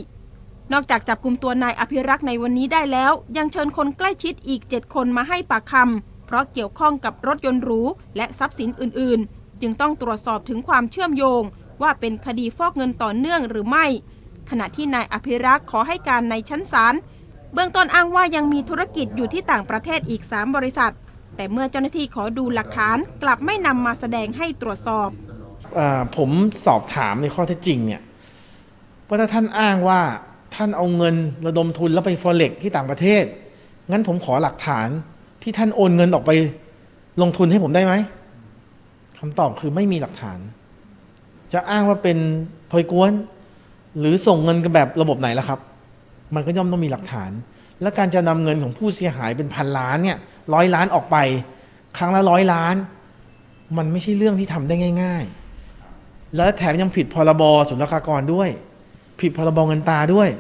นอกจากจับกลุ่มตัวนายอภิรักษ์ในวันนี้ได้แล้ว ยังเชิญคนใกล้ชิดอีก 7 คนมาให้ปากคำเพราะเกี่ยวข้องกับรถยนต์หรูและทรัพย์สินอื่น ๆ จึงต้องตรวจสอบถึงความเชื่อมโยง ว่าเป็นคดีฟอกเงินต่อเนื่องหรือไม่ ขณะที่นายอภิรักษ์ขอให้การในชั้นศาลเบื้องต้นอ้างว่ายังมีธุรกิจอยู่ที่ต่างประเทศอีก 3 บริษัท แต่เมื่อเจ้าหน้าที่ขอดูหลักฐานกลับไม่นำมาแสดงให้ตรวจสอบอผมสอบถามในข้อเท็จจริงเนี่ยว่าถ้าท่านอ้างว่า ท่านเอาเงินระดมทุนแล้วไปฟอเร็กที่ต่างประเทศ งั้นผมขอหลักฐานที่ท่านโอนเงินออกไปลงทุนให้ผมได้ไหมคำตอบคือไม่มีหลักฐาน จะอ้างว่าเป็นพอยกวน หรือส่งเงินกันแบบระบบไหนล่ะครับ มันก็ย่อมต้องมีหลักฐาน และการจะนำเงินของผู้เสียหายเป็นพันล้านเนี่ยร้อยล้านออกไป ครั้งละร้อยล้าน มันไม่ใช่เรื่องที่ทำได้ง่าย ๆ และแถมยังผิดพรบศุลกากรด้วย ผิดพรบเงินตราด้วย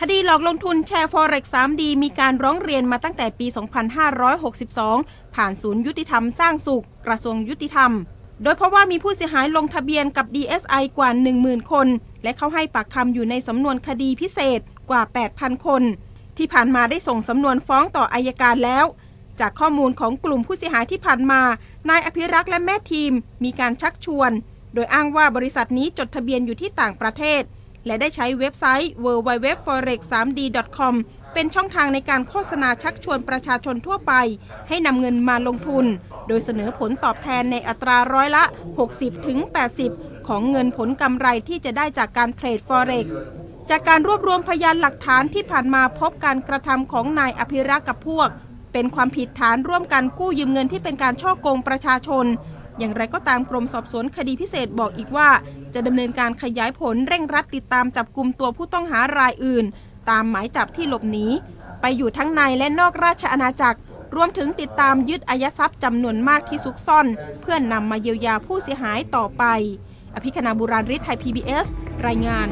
คดีหลอกลงทุนแชร์ Forex 3D มีการร้องเรียนมาตั้งแต่ปี 2562 ผ่านศูนย์ยุติธรรมสร้างสุข กระทรวงยุติธรรม โดยเพราะว่ามีผู้เสียหายลงทะเบียนกับ DSI กว่า 10,000 คน และเขาให้ปากคำอยู่ในสำนวนคดีพิเศษกว่า 8,000 คน ที่ผ่านมาได้ส่งสำนวนฟ้องต่ออายการแล้วจากข้อมูลของกลุ่มผู้เสียหายที่ผ่านมา นายอภิรักษ์และแม่ทีม มีการชักชวน โดยอ้างว่าบริษัทนี้จดทะเบียนอยู่ที่ต่างประเทศ และได้ใช้เว็บไซต์ www.forex3d.com เป็นช่องทางในการโฆษณาชักชวนประชาชนทั่วไป ให้นำเงินมาลงทุน โดยเสนอผลตอบแทนในอัตราร้อยละ 60-80 ของเงินผลกำไรที่จะได้จากการเทรด Forex จากการรวบรวมพยานหลักฐานที่ผ่านมาพบการกระทำของนายอภิรักษ์กับพวก เป็นความผิดฐานร่วมกันกู้ยืมเงินที่เป็นการช่อโกงประชาชน อย่างไรก็ตามกรมสอบสวนคดีพิเศษบอกอีกว่า จะดำเนินการขยายผลเร่งรัดติดตามจับกลุ่มตัวผู้ต้องหารายอื่น ตามหมายจับที่หลบหนีไปอยู่ทั้งในและนอกราชอาณาจักร รวมถึงติดตามยึดอายทรัพย์จำนวนมากที่ซุกซ่อน เพื่อนนำมาเยียวยาผู้เสียหายต่อไป อภิคณาบุราริศไทย PBS รายงาน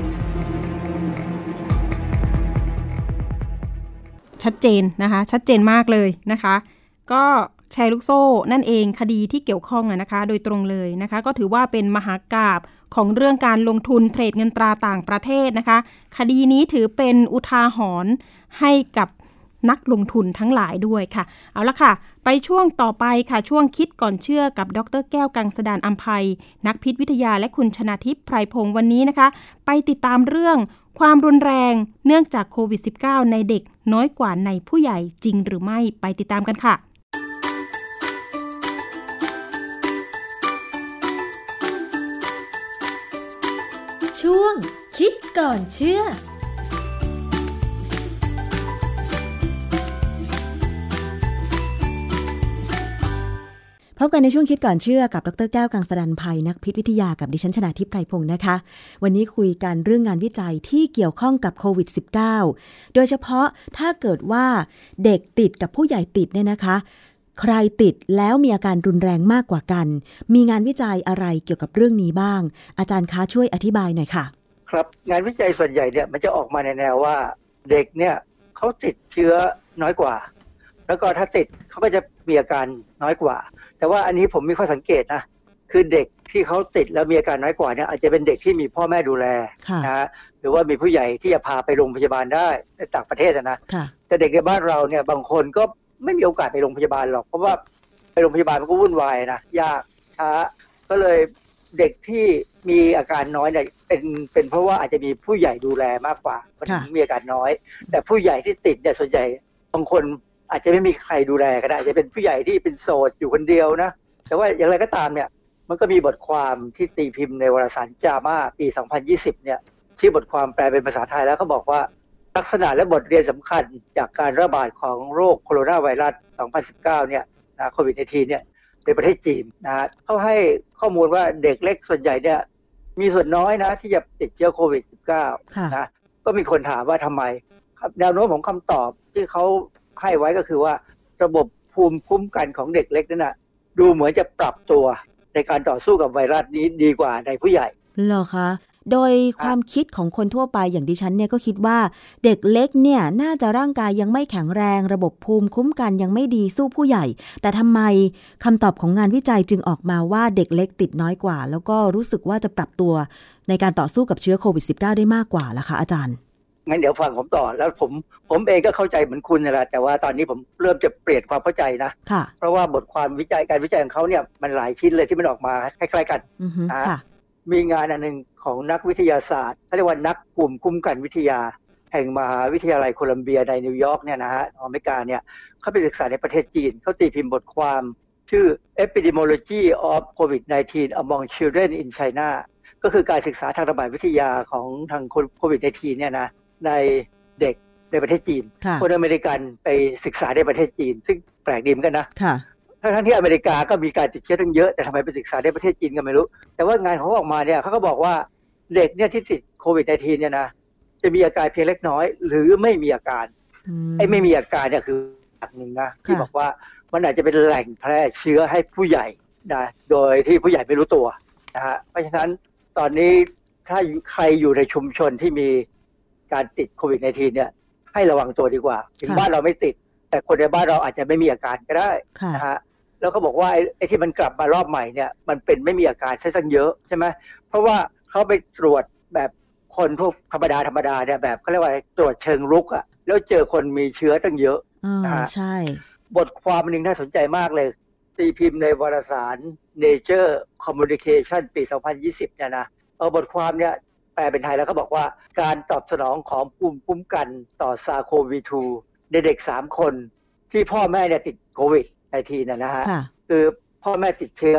ชัดเจนนะคะ ชัดเจนมากเลยนะคะ ก็ แชร์ลูกโซ่ นั่นเองคดีที่เกี่ยวข้องนะคะ โดยตรงเลยนะคะ ก็ถือว่าเป็นมหากราบของเรื่องการลงทุนเทรดเงินตราต่างประเทศนะคะ คดีนี้ถือเป็นอุทาหรณ์ให้กับนักลงทุนทั้งหลายด้วยค่ะ เอาละค่ะ ไปช่วงต่อไปค่ะ ช่วงคิดก่อนเชื่อกับดรแก้วกังสดานอัมภัย นักพิษวิทยาและคุณชนาทิพย์ไพรพงศ์วันนี้นะคะ ไปติดตามเรื่องความรุนแรงเนื่องจากโควิด -19 ในเด็กน้อยกว่าในผู้ใหญ่จริงหรือไม่ไปติดตามกันค่ะ ช่วง คิดก่อนเชื่อพบกันในช่วงคิดก่อนเชื่อกับ ดรแก้วกังสดันภัยนักพิษวิทยากับดิฉันชนาทิพไพรพงศ์นะคะ วันนี้คุยกันเรื่องงานวิจัยที่เกี่ยวข้องกับโควิด -19 โดยเฉพาะถ้าเกิดว่าเด็กติดกับผู้ใหญ่ติดเนี่ยนะคะ ใครติดแล้วมีอาการรุนแรงมากกว่ากัน มีงานวิจัยอะไรเกี่ยวกับเรื่องนี้บ้าง อาจารย์คะช่วยอธิบายหน่อยค่ะ ครับงานวิจัยส่วนใหญ่เนี่ยมันจะออกมาในแนวว่าเด็กเนี่ยเขาติดเชื้อน้อยกว่า แล้วก็ถ้าติดเขาก็จะมีอาการน้อยกว่า แต่ว่าอันนี้ผมมีข้อสังเกตนะคือเด็กที่เขาติดแล้วมีอาการน้อยกว่าเนี่ยอาจจะเป็นเด็กที่มีพ่อแม่ดูแลค่ะนะฮะหรือว่ามีผู้ใหญ่ที่จะพาไปโรงพยาบาลได้ในต่างประเทศอะนะค่ะแต่เด็กในบ้านเราเนี่ยบางคนก็ ไม่มีโอกาสไปโรงพยาบาลหรอก เพราะว่าไปโรงพยาบาลมันก็วุ่นวายนะยากช้าก็เลยเด็กที่มีอาการน้อยเนี่ยเป็นเป็นเพราะว่าอาจจะมีผู้ใหญ่ดูแลมากกว่ามันถึงมีอาการน้อย แต่ผู้ใหญ่ที่ติดเนี่ยส่วนใหญ่บางคนอาจจะไม่มีใครดูแลก็ได้อาจจะเป็นผู้ใหญ่ที่เป็นโสดอยู่คนเดียวนะแต่ว่าอย่างไรก็ตามเนี่ย มันก็มีบทความที่ตีพิมพ์ในวารสารจามาปี 2020 เนี่ยชื่อบทความแปลเป็นภาษาไทยแล้วก็บอกว่า ลักษณะและบทเรียนสำคัญจากการระบาดของโรคโคโรนาไวรัส 2019 เนี่ยนะโควิด -19 เนี่ยในประเทศจีนนะฮะเขาให้ข้อมูลว่าเด็กเล็กส่วนใหญ่เนี่ยมีส่วนน้อยนะ ที่จะติดเชื้อโควิด -19 ค่ะนะก็มีคนถามว่าทำไมครับแนวโน้มของคำตอบที่เขาให้ไว้ก็คือว่าระบบภูมิคุ้มกันของเด็กเล็กนั่นนะดูเหมือนจะปรับตัวในการต่อสู้กับไวรัสนี้ดีกว่าในผู้ใหญ่เหรอคะ โดยความคิดของคนทั่วไปอย่างดิฉันเนี่ยก็คิดว่าเด็กเล็กเนี่ยน่าจะร่างกายยังไม่แข็งแรง ระบบภูมิคุ้มกันยังไม่ดีสู้ผู้ใหญ่ แต่ทำไมคำตอบของงานวิจัยจึงออกมาว่าเด็กเล็กติดน้อยกว่า แล้วก็รู้สึกว่าจะปรับตัวในการต่อสู้กับเชื้อโควิด -19 ได้มากกว่าล่ะคะอาจารย์งั้นเดี๋ยวฟังผมต่อแล้วผมผมเองก็เข้าใจเหมือนคุณนี่แหละแต่ว่าตอนนี้ผมเริ่มจะเปลี่ยนความเข้าใจนะค่ะเพราะว่าบทความวิจัยการวิจัยของเขาเนี่ยมันหลายชิ้นเลยที่มันออกมาคล้ายๆกันอือฮึอ่าค่ะ มีงานอันหนึ่งของนักวิทยาศาสตร์เขาเรียกว่านักกลุ่มคุ้มกันวิทยา แห่งมหาวิทยาลัยโคลัมเบียในนิวยอร์กเนี่ยนะฮะของอเมริกาเนี่ยเขาไปศึกษาในประเทศจีนเขาตีพิมพ์บทความชื่อ Epidemiology of COVID-19 among Children in China ก็คือการศึกษาทางระบาดวิทยาของทางโควิด -19 เนี่ยนะในเด็กในประเทศจีนค่ะคนอเมริกันไปศึกษาในประเทศจีน ซึ่งแปลกดีเหมือนกันนะค่ะ ทั้งๆที่อเมริกาก็มีการติดเชื้อตั้งเยอะแต่ทำไมไปศึกษาในประเทศจีนก็ไม่รู้ แต่ว่างานของเขาออกมาเนี่ยเขาก็บอกว่าเด็กเนี่ยที่ติดโควิด -19 เนี่ยนะจะมีอาการเพียงเล็กน้อย หรือไม่มีอาการอืมไอ้ไม่มีอาการเนี่ยคืออย่างหนึ่งนะที่ค่ะบอกว่ามันอาจจะเป็นแหล่งแพร่เชื้อให้ผู้ใหญ่นะโดยที่ผู้ใหญ่ไม่รู้ตัวนะฮะเพราะฉะนั้นตอนนี้ถ้าใครอยู่ในชุมชนที่มีการติดโควิด -19 เนี่ยให้ระวังตัวดีกว่า ถึงค่ะบ้านเราไม่ติด แต่คนในบ้านเราอาจจะไม่มีอาการก็ได้ค่ะนะฮะแล้วก็บอกว่าไอ้ไอ้ที่มันกลับมารอบใหม่เนี่ยมันเป็นไม่มีอาการใช้ตั้งเยอะใช่ไหมเพราะว่าเขาไปตรวจแบบคนพวกธรรมดาธรรมดาเนี่ยแบบเขาเรียกว่าตรวจเชิงรุกอะแล้วเจอคนมีเชื้อตั้งเยอะอ่านะฮะใช่ บทความหนึ่งน่าสนใจมากเลยตีพิมพ์ในวารสาร Nature Communication ปี 2020 เนี่ยนะเอาบทความเนี่ยแปลเป็นไทยแล้วก็บอกว่าการตอบสนองของภูมิคุ้มกันต่อซาโควี2ใน เด็กสามคนที่พ่อแม่เนี่ยติดโควิดในทีนะนะฮะค่ะคือพ่อแม่ติดเชื้อ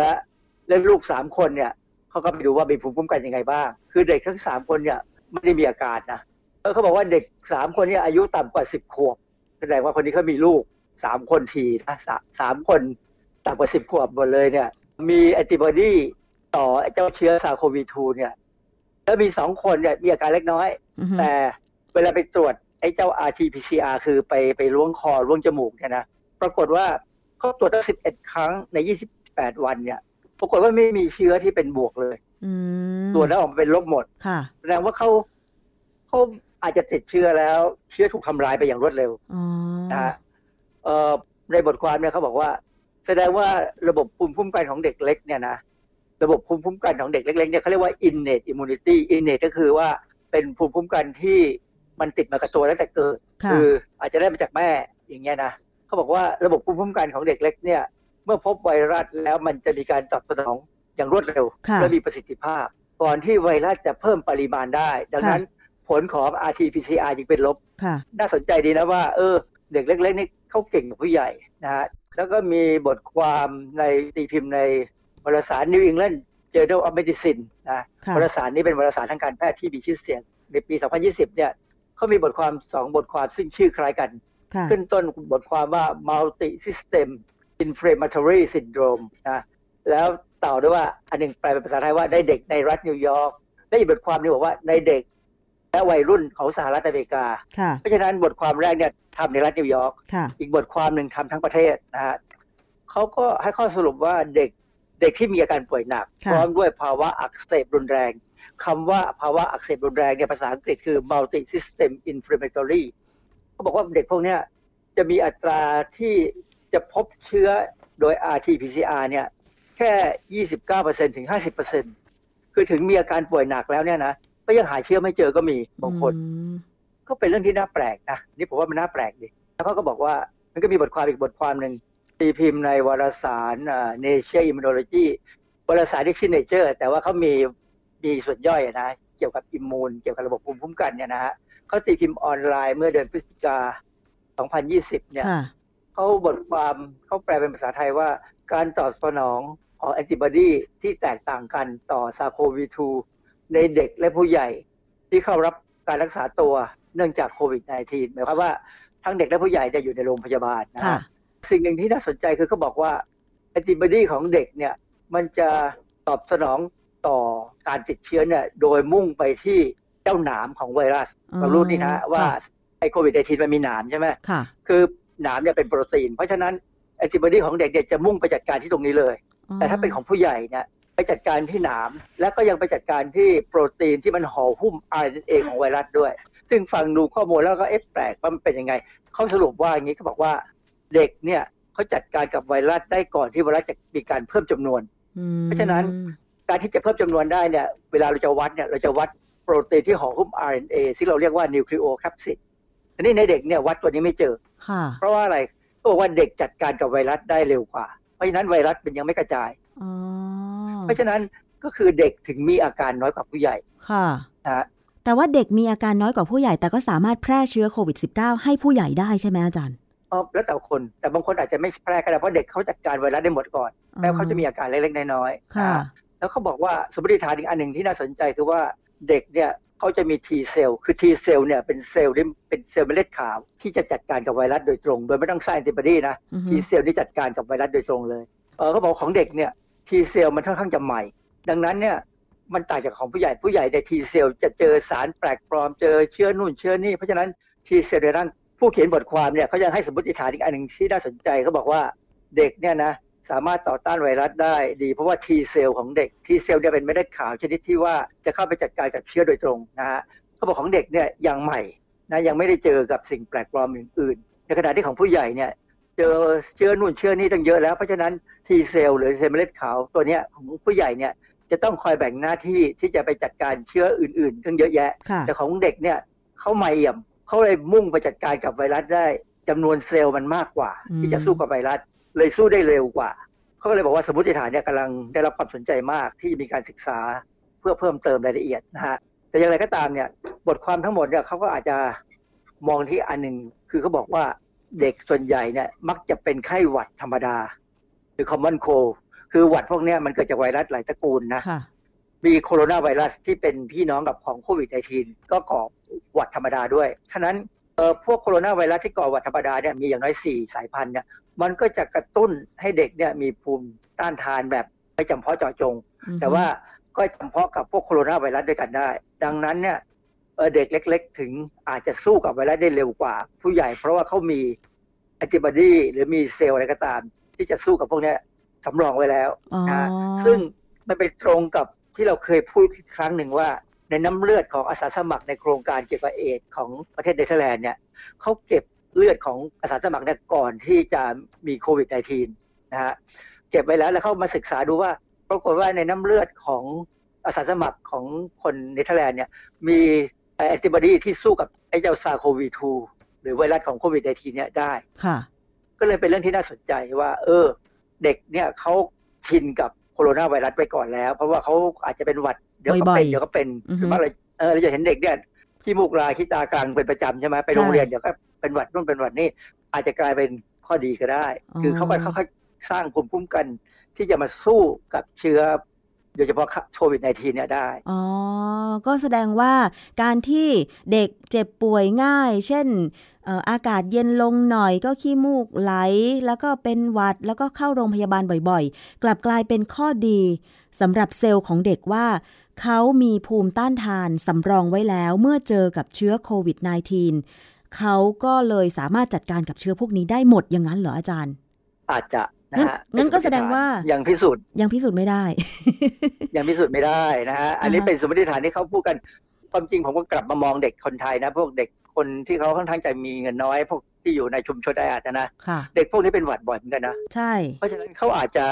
และลูกสามคนเนี่ยเขาก็ไปดูว่ามีภูมิคุ้มกันยังไงบ้าง คือเด็กทั้งสามคนเนี่ยไม่ได้มีอาการนะแล้วเขาบอกว่าเด็กสามคนเนี่ยอายุต่ำกว่าสิบขวบแสดงว่าคนนี้เขามีลูกสามคนทีนะสาสามคนต่ำกว่าสิบขวบหมดเลยเนี่ย มีแอนติบอดีต่อเจ้าเชื้อซาโควี2เนี่ยแล้วมีสองคนเนี่ยมีอาการเล็กน้อยอือฮึแต่เวลาไปตรวจ ไอ้เจ้า RT-PCR คือไปไปล้วงคอล้วงจมูกเนี่ยนะ ปรากฏว่าเขาตรวจตั้ง11ครั้งใน 28 วันเนี่ย ปรากฏว่าไม่มีเชื้อที่เป็นบวกเลยอืมตรวจแล้วออกมาเป็นลบหมดค่ะแสดงว่าเขาเขาอาจจะติดเชื้อแล้ว เชื้อถูกทำลายไปอย่างรวดเร็วอ๋อนะฮะเอ่อในบทความเนี่ยเขาบอกว่า แสดงว่าระบบภูมิคุ้มกันของเด็กเล็กเนี่ยนะระบบภูมิคุ้มกันของเด็กเล็กๆเนี่ยเขาเรียกว่า innate immunity innate ก็คือว่าเป็นภูมิคุ้มกันที่ มันติดมากับตัวตั้งแต่เกิดค่ะคืออาจจะได้มาจากแม่อย่างเงี้ยนะเขาบอกว่าระบบภูมิคุ้มกันของเด็กเล็กเนี่ย เมื่อพบไวรัสแล้วมันจะมีการตอบสนองอย่างรวดเร็วค่ะและมีประสิทธิภาพ ก่อนที่ไวรัสจะเพิ่มปริมาณได้ ดังนั้นผลของ RT-PCR จึงเป็นลบค่ะน่าสนใจดีนะว่า เออ เด็กเล็กๆนี่เขาเก่งกว่าผู้ใหญ่นะฮะแล้วก็มีบทความในตีพิมพ์ในวารสาร New England Journal of Medicine นะค่ะวารสารนี้เป็นวารสารทางการแพทย์ที่มีชื่อเสียง ในปี 2020 เนี่ย เขามีบทความสองบทความซึ่งชื่อคล้ายกันค่ะขึ้นต้นบทความว่า multi system inflammatory syndrome นะแล้วต่อด้วยว่าอันหนึ่งแปลเป็นภาษาไทยว่าในเด็กในรัฐนิวยอร์กและอีกบทความหนึงบอกว่าในเด็กและวัยรุ่นของสหรัฐอเมริกาค่ะเพราะฉะนั้นบทความแรกเนี่ยทำในรัฐนิวยอร์กค่ะอีกบทความหนึ่งทำทั้งประเทศนะฮะเขาก็ให้ข้อสรุปว่าเด็กเด็กที่มีอาการป่วยหนักค่ะพร้อมด้วยภาวะอักเสบรุนแรง คำว่าภาวะอักเสบรุนแรงเนี่ยภาษาอังกฤษคือ multi system inflammatory เขาบอกว่าเด็กพวกเนี้ยจะมีอัตราที่จะพบเชื้อโดย RT-PCR เนี่ยแค่ 29%ถึง 50%คือถึงมีอาการป่วยหนักแล้วเนี่ยนะ ก็ยังหาเชื้อไม่เจอก็มีบางคนอืมก็เป็นเรื่องที่น่าแปลกนะ นี่ผมว่ามันน่าแปลกดีแล้วเขาก็บอกว่ามันก็มีบทความอีกบทความหนึ่งตีพิมพ์ในวารสารอ่า Nature Immunology วารสารที่ชื่อ Nature แต่ว่าเขามี มีส่วนย่อยนะเกี่ยวกับอิมมูนเกี่ยวกับระบบภูมิคุ้มกันเนี่ยนะฮะเขาตีพิมพ์ออนไลน์เมื่อเดือนพฤศจิกา 2020 เนี่ยค่ะเขาบทความเขาแปลเป็นภาษาไทยว่าการตอบสนองของแอนติบอดีที่แตกต่างกันต่อซาโควี2ในเด็กและผู้ใหญ่ ที่เข้ารับการรักษาตัวเนื่องจากโควิด -19 หมายความว่าทั้งเด็กและผู้ใหญ่จะอยู่ในโรงพยาบาลนะค่ะฮะสิ่งหนึ่งที่น่าสนใจคือเขาบอกว่าแอนติบอดีของเด็กเนี่ย มันจะตอบสนอง ต่อการติดเชื้อเนี่ยโดยมุ่งไปที่เจ้าหนามของไวรัสอ๋อเรารู้นี่นะว่าค่ะไอโควิด -19 มันมีหนามใช่ไหมค่ะคือหนามเนี่ยเป็นโปรตีน เพราะฉะนั้นแอนติบอดีของเด็กเนี่ยจะมุ่งไปจัดการที่ตรงนี้เลย แต่ถ้าเป็นของผู้ใหญ่เนี่ยไปจัดการที่หนาม และก็ยังไปจัดการที่โปรตีนที่มันห่อหุ้ม RNA ของไวรัสด้วย ซึ่งฟังดูข้อมูลแล้วก็เอ๊ะแปลกว่ามันเป็นยังไงเขาสรุปว่าอย่างนี้เขาบอกว่าเด็กเนี่ยเขาจัดการกับไวรัสได้ก่อนที่ไวรัสจะมีการเพิ่มจำนวนอืมเพราะฉะนั้น การที่จะเพิ่มจำนวนได้เนี่ยเวลาเราจะวัดเนี่ยเราจะวัดโปรตีนที่ห่อหุ้ม RNA ซึ่งเราเรียกว่านิวคลีโอแคปซิดอันนี้ในเด็กเนี่ยวัดตัวนี้ไม่เจอค่ะเพราะว่าอะไรเขาบอกว่าเด็กจัดการกับไวรัสได้เร็วกว่า เพราะฉะนั้นไวรัสมันยังไม่กระจายอ๋อเพราะฉะนั้นก็คือเด็กถึงมีอาการน้อยกว่าผู้ใหญ่ค่ะนะฮะแต่ว่าเด็กมีอาการน้อยกว่าผู้ใหญ่ แต่ก็สามารถแพร่เชื้อโควิด -19 ให้ผู้ใหญ่ได้ใช่ไหมอาจารย์อ๋อแล้วแต่คนแต่บางคนอาจจะไม่แพร่ก็ได้เพราะเด็กเขาจัดการไวรัสได้หมดก่อนอ๋อแล้วเขาจะมีอาการเล็กๆน้อยๆค่ะนะฮะ แล้วเขาบอกว่าสมมติฐานอีกอันหนึ่งที่น่าสนใจคือว่าเด็กเนี่ยเขาจะมี T เซลล์คือ T เซลล์เนี่ยเป็นเซลล์ที่เป็นเซลล์เม็ดเลือดขาว ที่จะจัดการกับไวรัสโดยตรง โดยไม่ต้องสร้างแอนติบอดีนะอือฮึ T เซลล์นี่จัดการกับไวรัสโดยตรงเลยเออเขาบอกของเด็กเนี่ย T เซลล์มันค่อนข้างจะใหม่ ดังนั้นเนี่ยมันต่างจากของผู้ใหญ่ผู้ใหญ่ใน T เซลล์จะเจอสารแปลกปลอมเจอเชื้อนู่นเชื้อนี่เพราะฉะนั้น T เซลล์ในร่างผู้เขียนบทความเนี่ยเขายังให้สมมติฐานอีกอันหนึ่งที่น่าสนใจเขาบอกว่าเด็กเนี่ยนะ สามารถต่อต้านไวรัสได้ดีเพราะว่า T เซลล์ของเด็ก T เซลล์เนี่ยเป็นเม็ดเลือดขาวชนิดที่ว่าจะเข้าไปจัดการกับเชื้อโดยตรงนะฮะเขาบอกของเด็กเนี่ยยังใหม่นะยังไม่ได้เจอกับสิ่งแปลกปลอมอื่นๆในขณะที่ของผู้ใหญ่เนี่ยเจอเชื้อนู่นเชื้อนี่ตั้งเยอะแล้วเพราะฉะนั้นทีเซลหรือเซลล์เม็ดเลือดขาวตัวเนี้ยของผู้ใหญ่เนี่ยจะต้องคอยแบ่งหน้าที่ที่จะไปจัดการเชื้ออื่นๆตั้งเยอะแยะค่ะแต่ของเด็กเนี่ยเขาไม่เอี่ยมเขาเลยมุ่งไปจัดการกับไวรัสได้จำนวนเซลล์มันมากกว่าอืมที่จะสู้กับไวรัส เลยสู้ได้เร็วกว่า เขาก็เลยบอกว่าสมมติฐานเนี่ยกำลังได้รับความสนใจมากที่จะมีการศึกษาเพื่อเพิ่มเติมรายละเอียดนะฮะแต่อย่างไรก็ตามเนี่ยบทความทั้งหมดเนี่ยเขาก็อาจจะมองที่อันหนึ่งคือเขาบอกว่าเด็กส่วนใหญ่เนี่ยมักจะเป็นไข้หวัดธรรมดา หรือ common cold คือหวัดพวกเนี้ยมันเกิดจากไวรัสหลายตระกูลนะค่ะมีโคโรนาไวรัสที่เป็นพี่น้องกับของโควิด -19 ก็ก่อหวัดธรรมดาด้วยฉะนั้นเอ่อพวกโคโรนาไวรัสที่ก่อหวัดธรรมดาเนี่ยมีอย่างน้อย 4 สายพันธุ์เนี่ย มันก็จะกระตุ้นให้เด็กเนี่ยมีภูมิต้านทานแบบไม่จำเพาะเจาะจง แต่ว่าก็จำเพาะกับพวกโคโรนาไวรัสด้วยกันได้ ดังนั้นเนี่ยเอ่อเด็กเล็ก ๆ ถึงอาจจะสู้กับไวรัสได้เร็วกว่า ผู้ใหญ่เพราะว่าเขามีแอนติบอดีหรือมีเซลล์อะไรก็ตาม ที่จะสู้กับพวกเนี้ยสำรองไว้แล้วอ๋อนะซึ่งมันไปตรงกับที่เราเคยพูดครั้งหนึ่งว่า ในน้ำเลือดของอาสาสมัครในโครงการเกี่ยวกับเอดส์ของประเทศเนเธอร์แลนด์เนี่ยเขาเก็บ เลือดของอาสาสมัครเนี่ยก่อนที่จะมีโควิด -19 นะฮะเก็บไว้แล้วแล้วเขามาศึกษาดูว่าปรากฏว่าในน้ำเลือดของอาสาสมัครของคนเนเธอร์แลนด์เนี่ยมีแอนติบอดีที่สู้กับไอ้เจ้า SARS-CoV-2 หรือไวรัสของโควิด -19 เนี่ยได้ค่ะ ก็เลยเป็นเรื่องที่น่าสนใจว่า เออ เด็กเนี่ยเขาชินกับโคโรนาไวรัสไปก่อนแล้ว เพราะว่าเขาอาจจะเป็นหวัดเดี๋ยวก็บ่เป็อยนๆเดี๋ยวก็เป็นอือฮึคือว่าเราเออเราจะเห็นเด็กเนี่ยขี้มูกลายขี้ตากลางเป็นประจำใช่ไหมไปใช่โรงเรียนเดี๋ยวก็ เป็นหวัดนู่นเป็นหวัดนี่อาจจะกลายเป็นข้อดีก็ได้อ๋อคือเขาไปค่อยๆสร้างภูมิคุ้มกัน ที่จะมาสู้กับเชื้อโดยเฉพาะโควิด -19 เนี่ยได้ อ๋อ ก็แสดงว่าการที่เด็กเจ็บป่วยง่าย เช่นเอ่ออากาศเย็นลงหน่อยก็ขี้มูกไหล แล้วก็เป็นหวัดแล้วก็เข้าโรงพยาบาลบ่อยๆ กลับกลายเป็นข้อดีสำหรับเซลล์ของเด็กว่าเขามีภูมิต้านทานสำรองไว้แล้วเมื่อเจอกับเชื้อโควิด -19 เขาก็เลยสามารถจัดการกับเชื้อพวกนี้ได้หมดอย่างนั้นเหรออาจารย์ อาจจะนะงั้นฮะงั้นก็แสดงว่ายังพิสูจน์ยังพิสูจน์ไม่ได้ ยังพิสูจน์ไม่ได้นะฮะอันนี้อ่าฮะเป็นสมมติฐานที่เขาพูดกันความจริงผมก็กลับมามองเด็กคนไทยนะ พวกเด็กคนที่เขาค่อนข้างจะมีเงินน้อย พวกที่อยู่ในชุมชนแออัดนะนะค่ะเด็กพวกนี้เป็นหวัดบ่อยเหมือนกันนะใช่ เพราะฉะนั้นเขาอาจจะ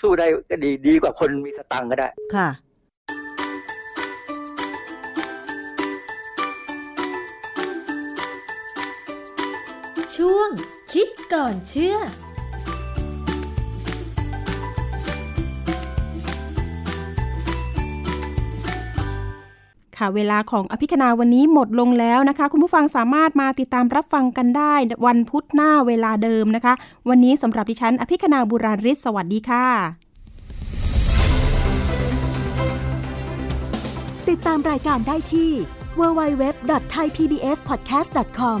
สู้ได้ก็ดีดีกว่าคนมีสตังค์ก็ได้ค่ะ ช่วง คิดก่อนเชื่อค่ะเวลาของอภิคณาวันนี้หมดลงแล้วนะคะ คุณผู้ฟังสามารถมาติดตามรับฟังกันได้วันพุธหน้าเวลาเดิมนะคะ วันนี้สำหรับดิฉัน อภิคณาบุราริศสวัสดีค่ะ ติดตามรายการได้ที่ www.thaipbspodcast.com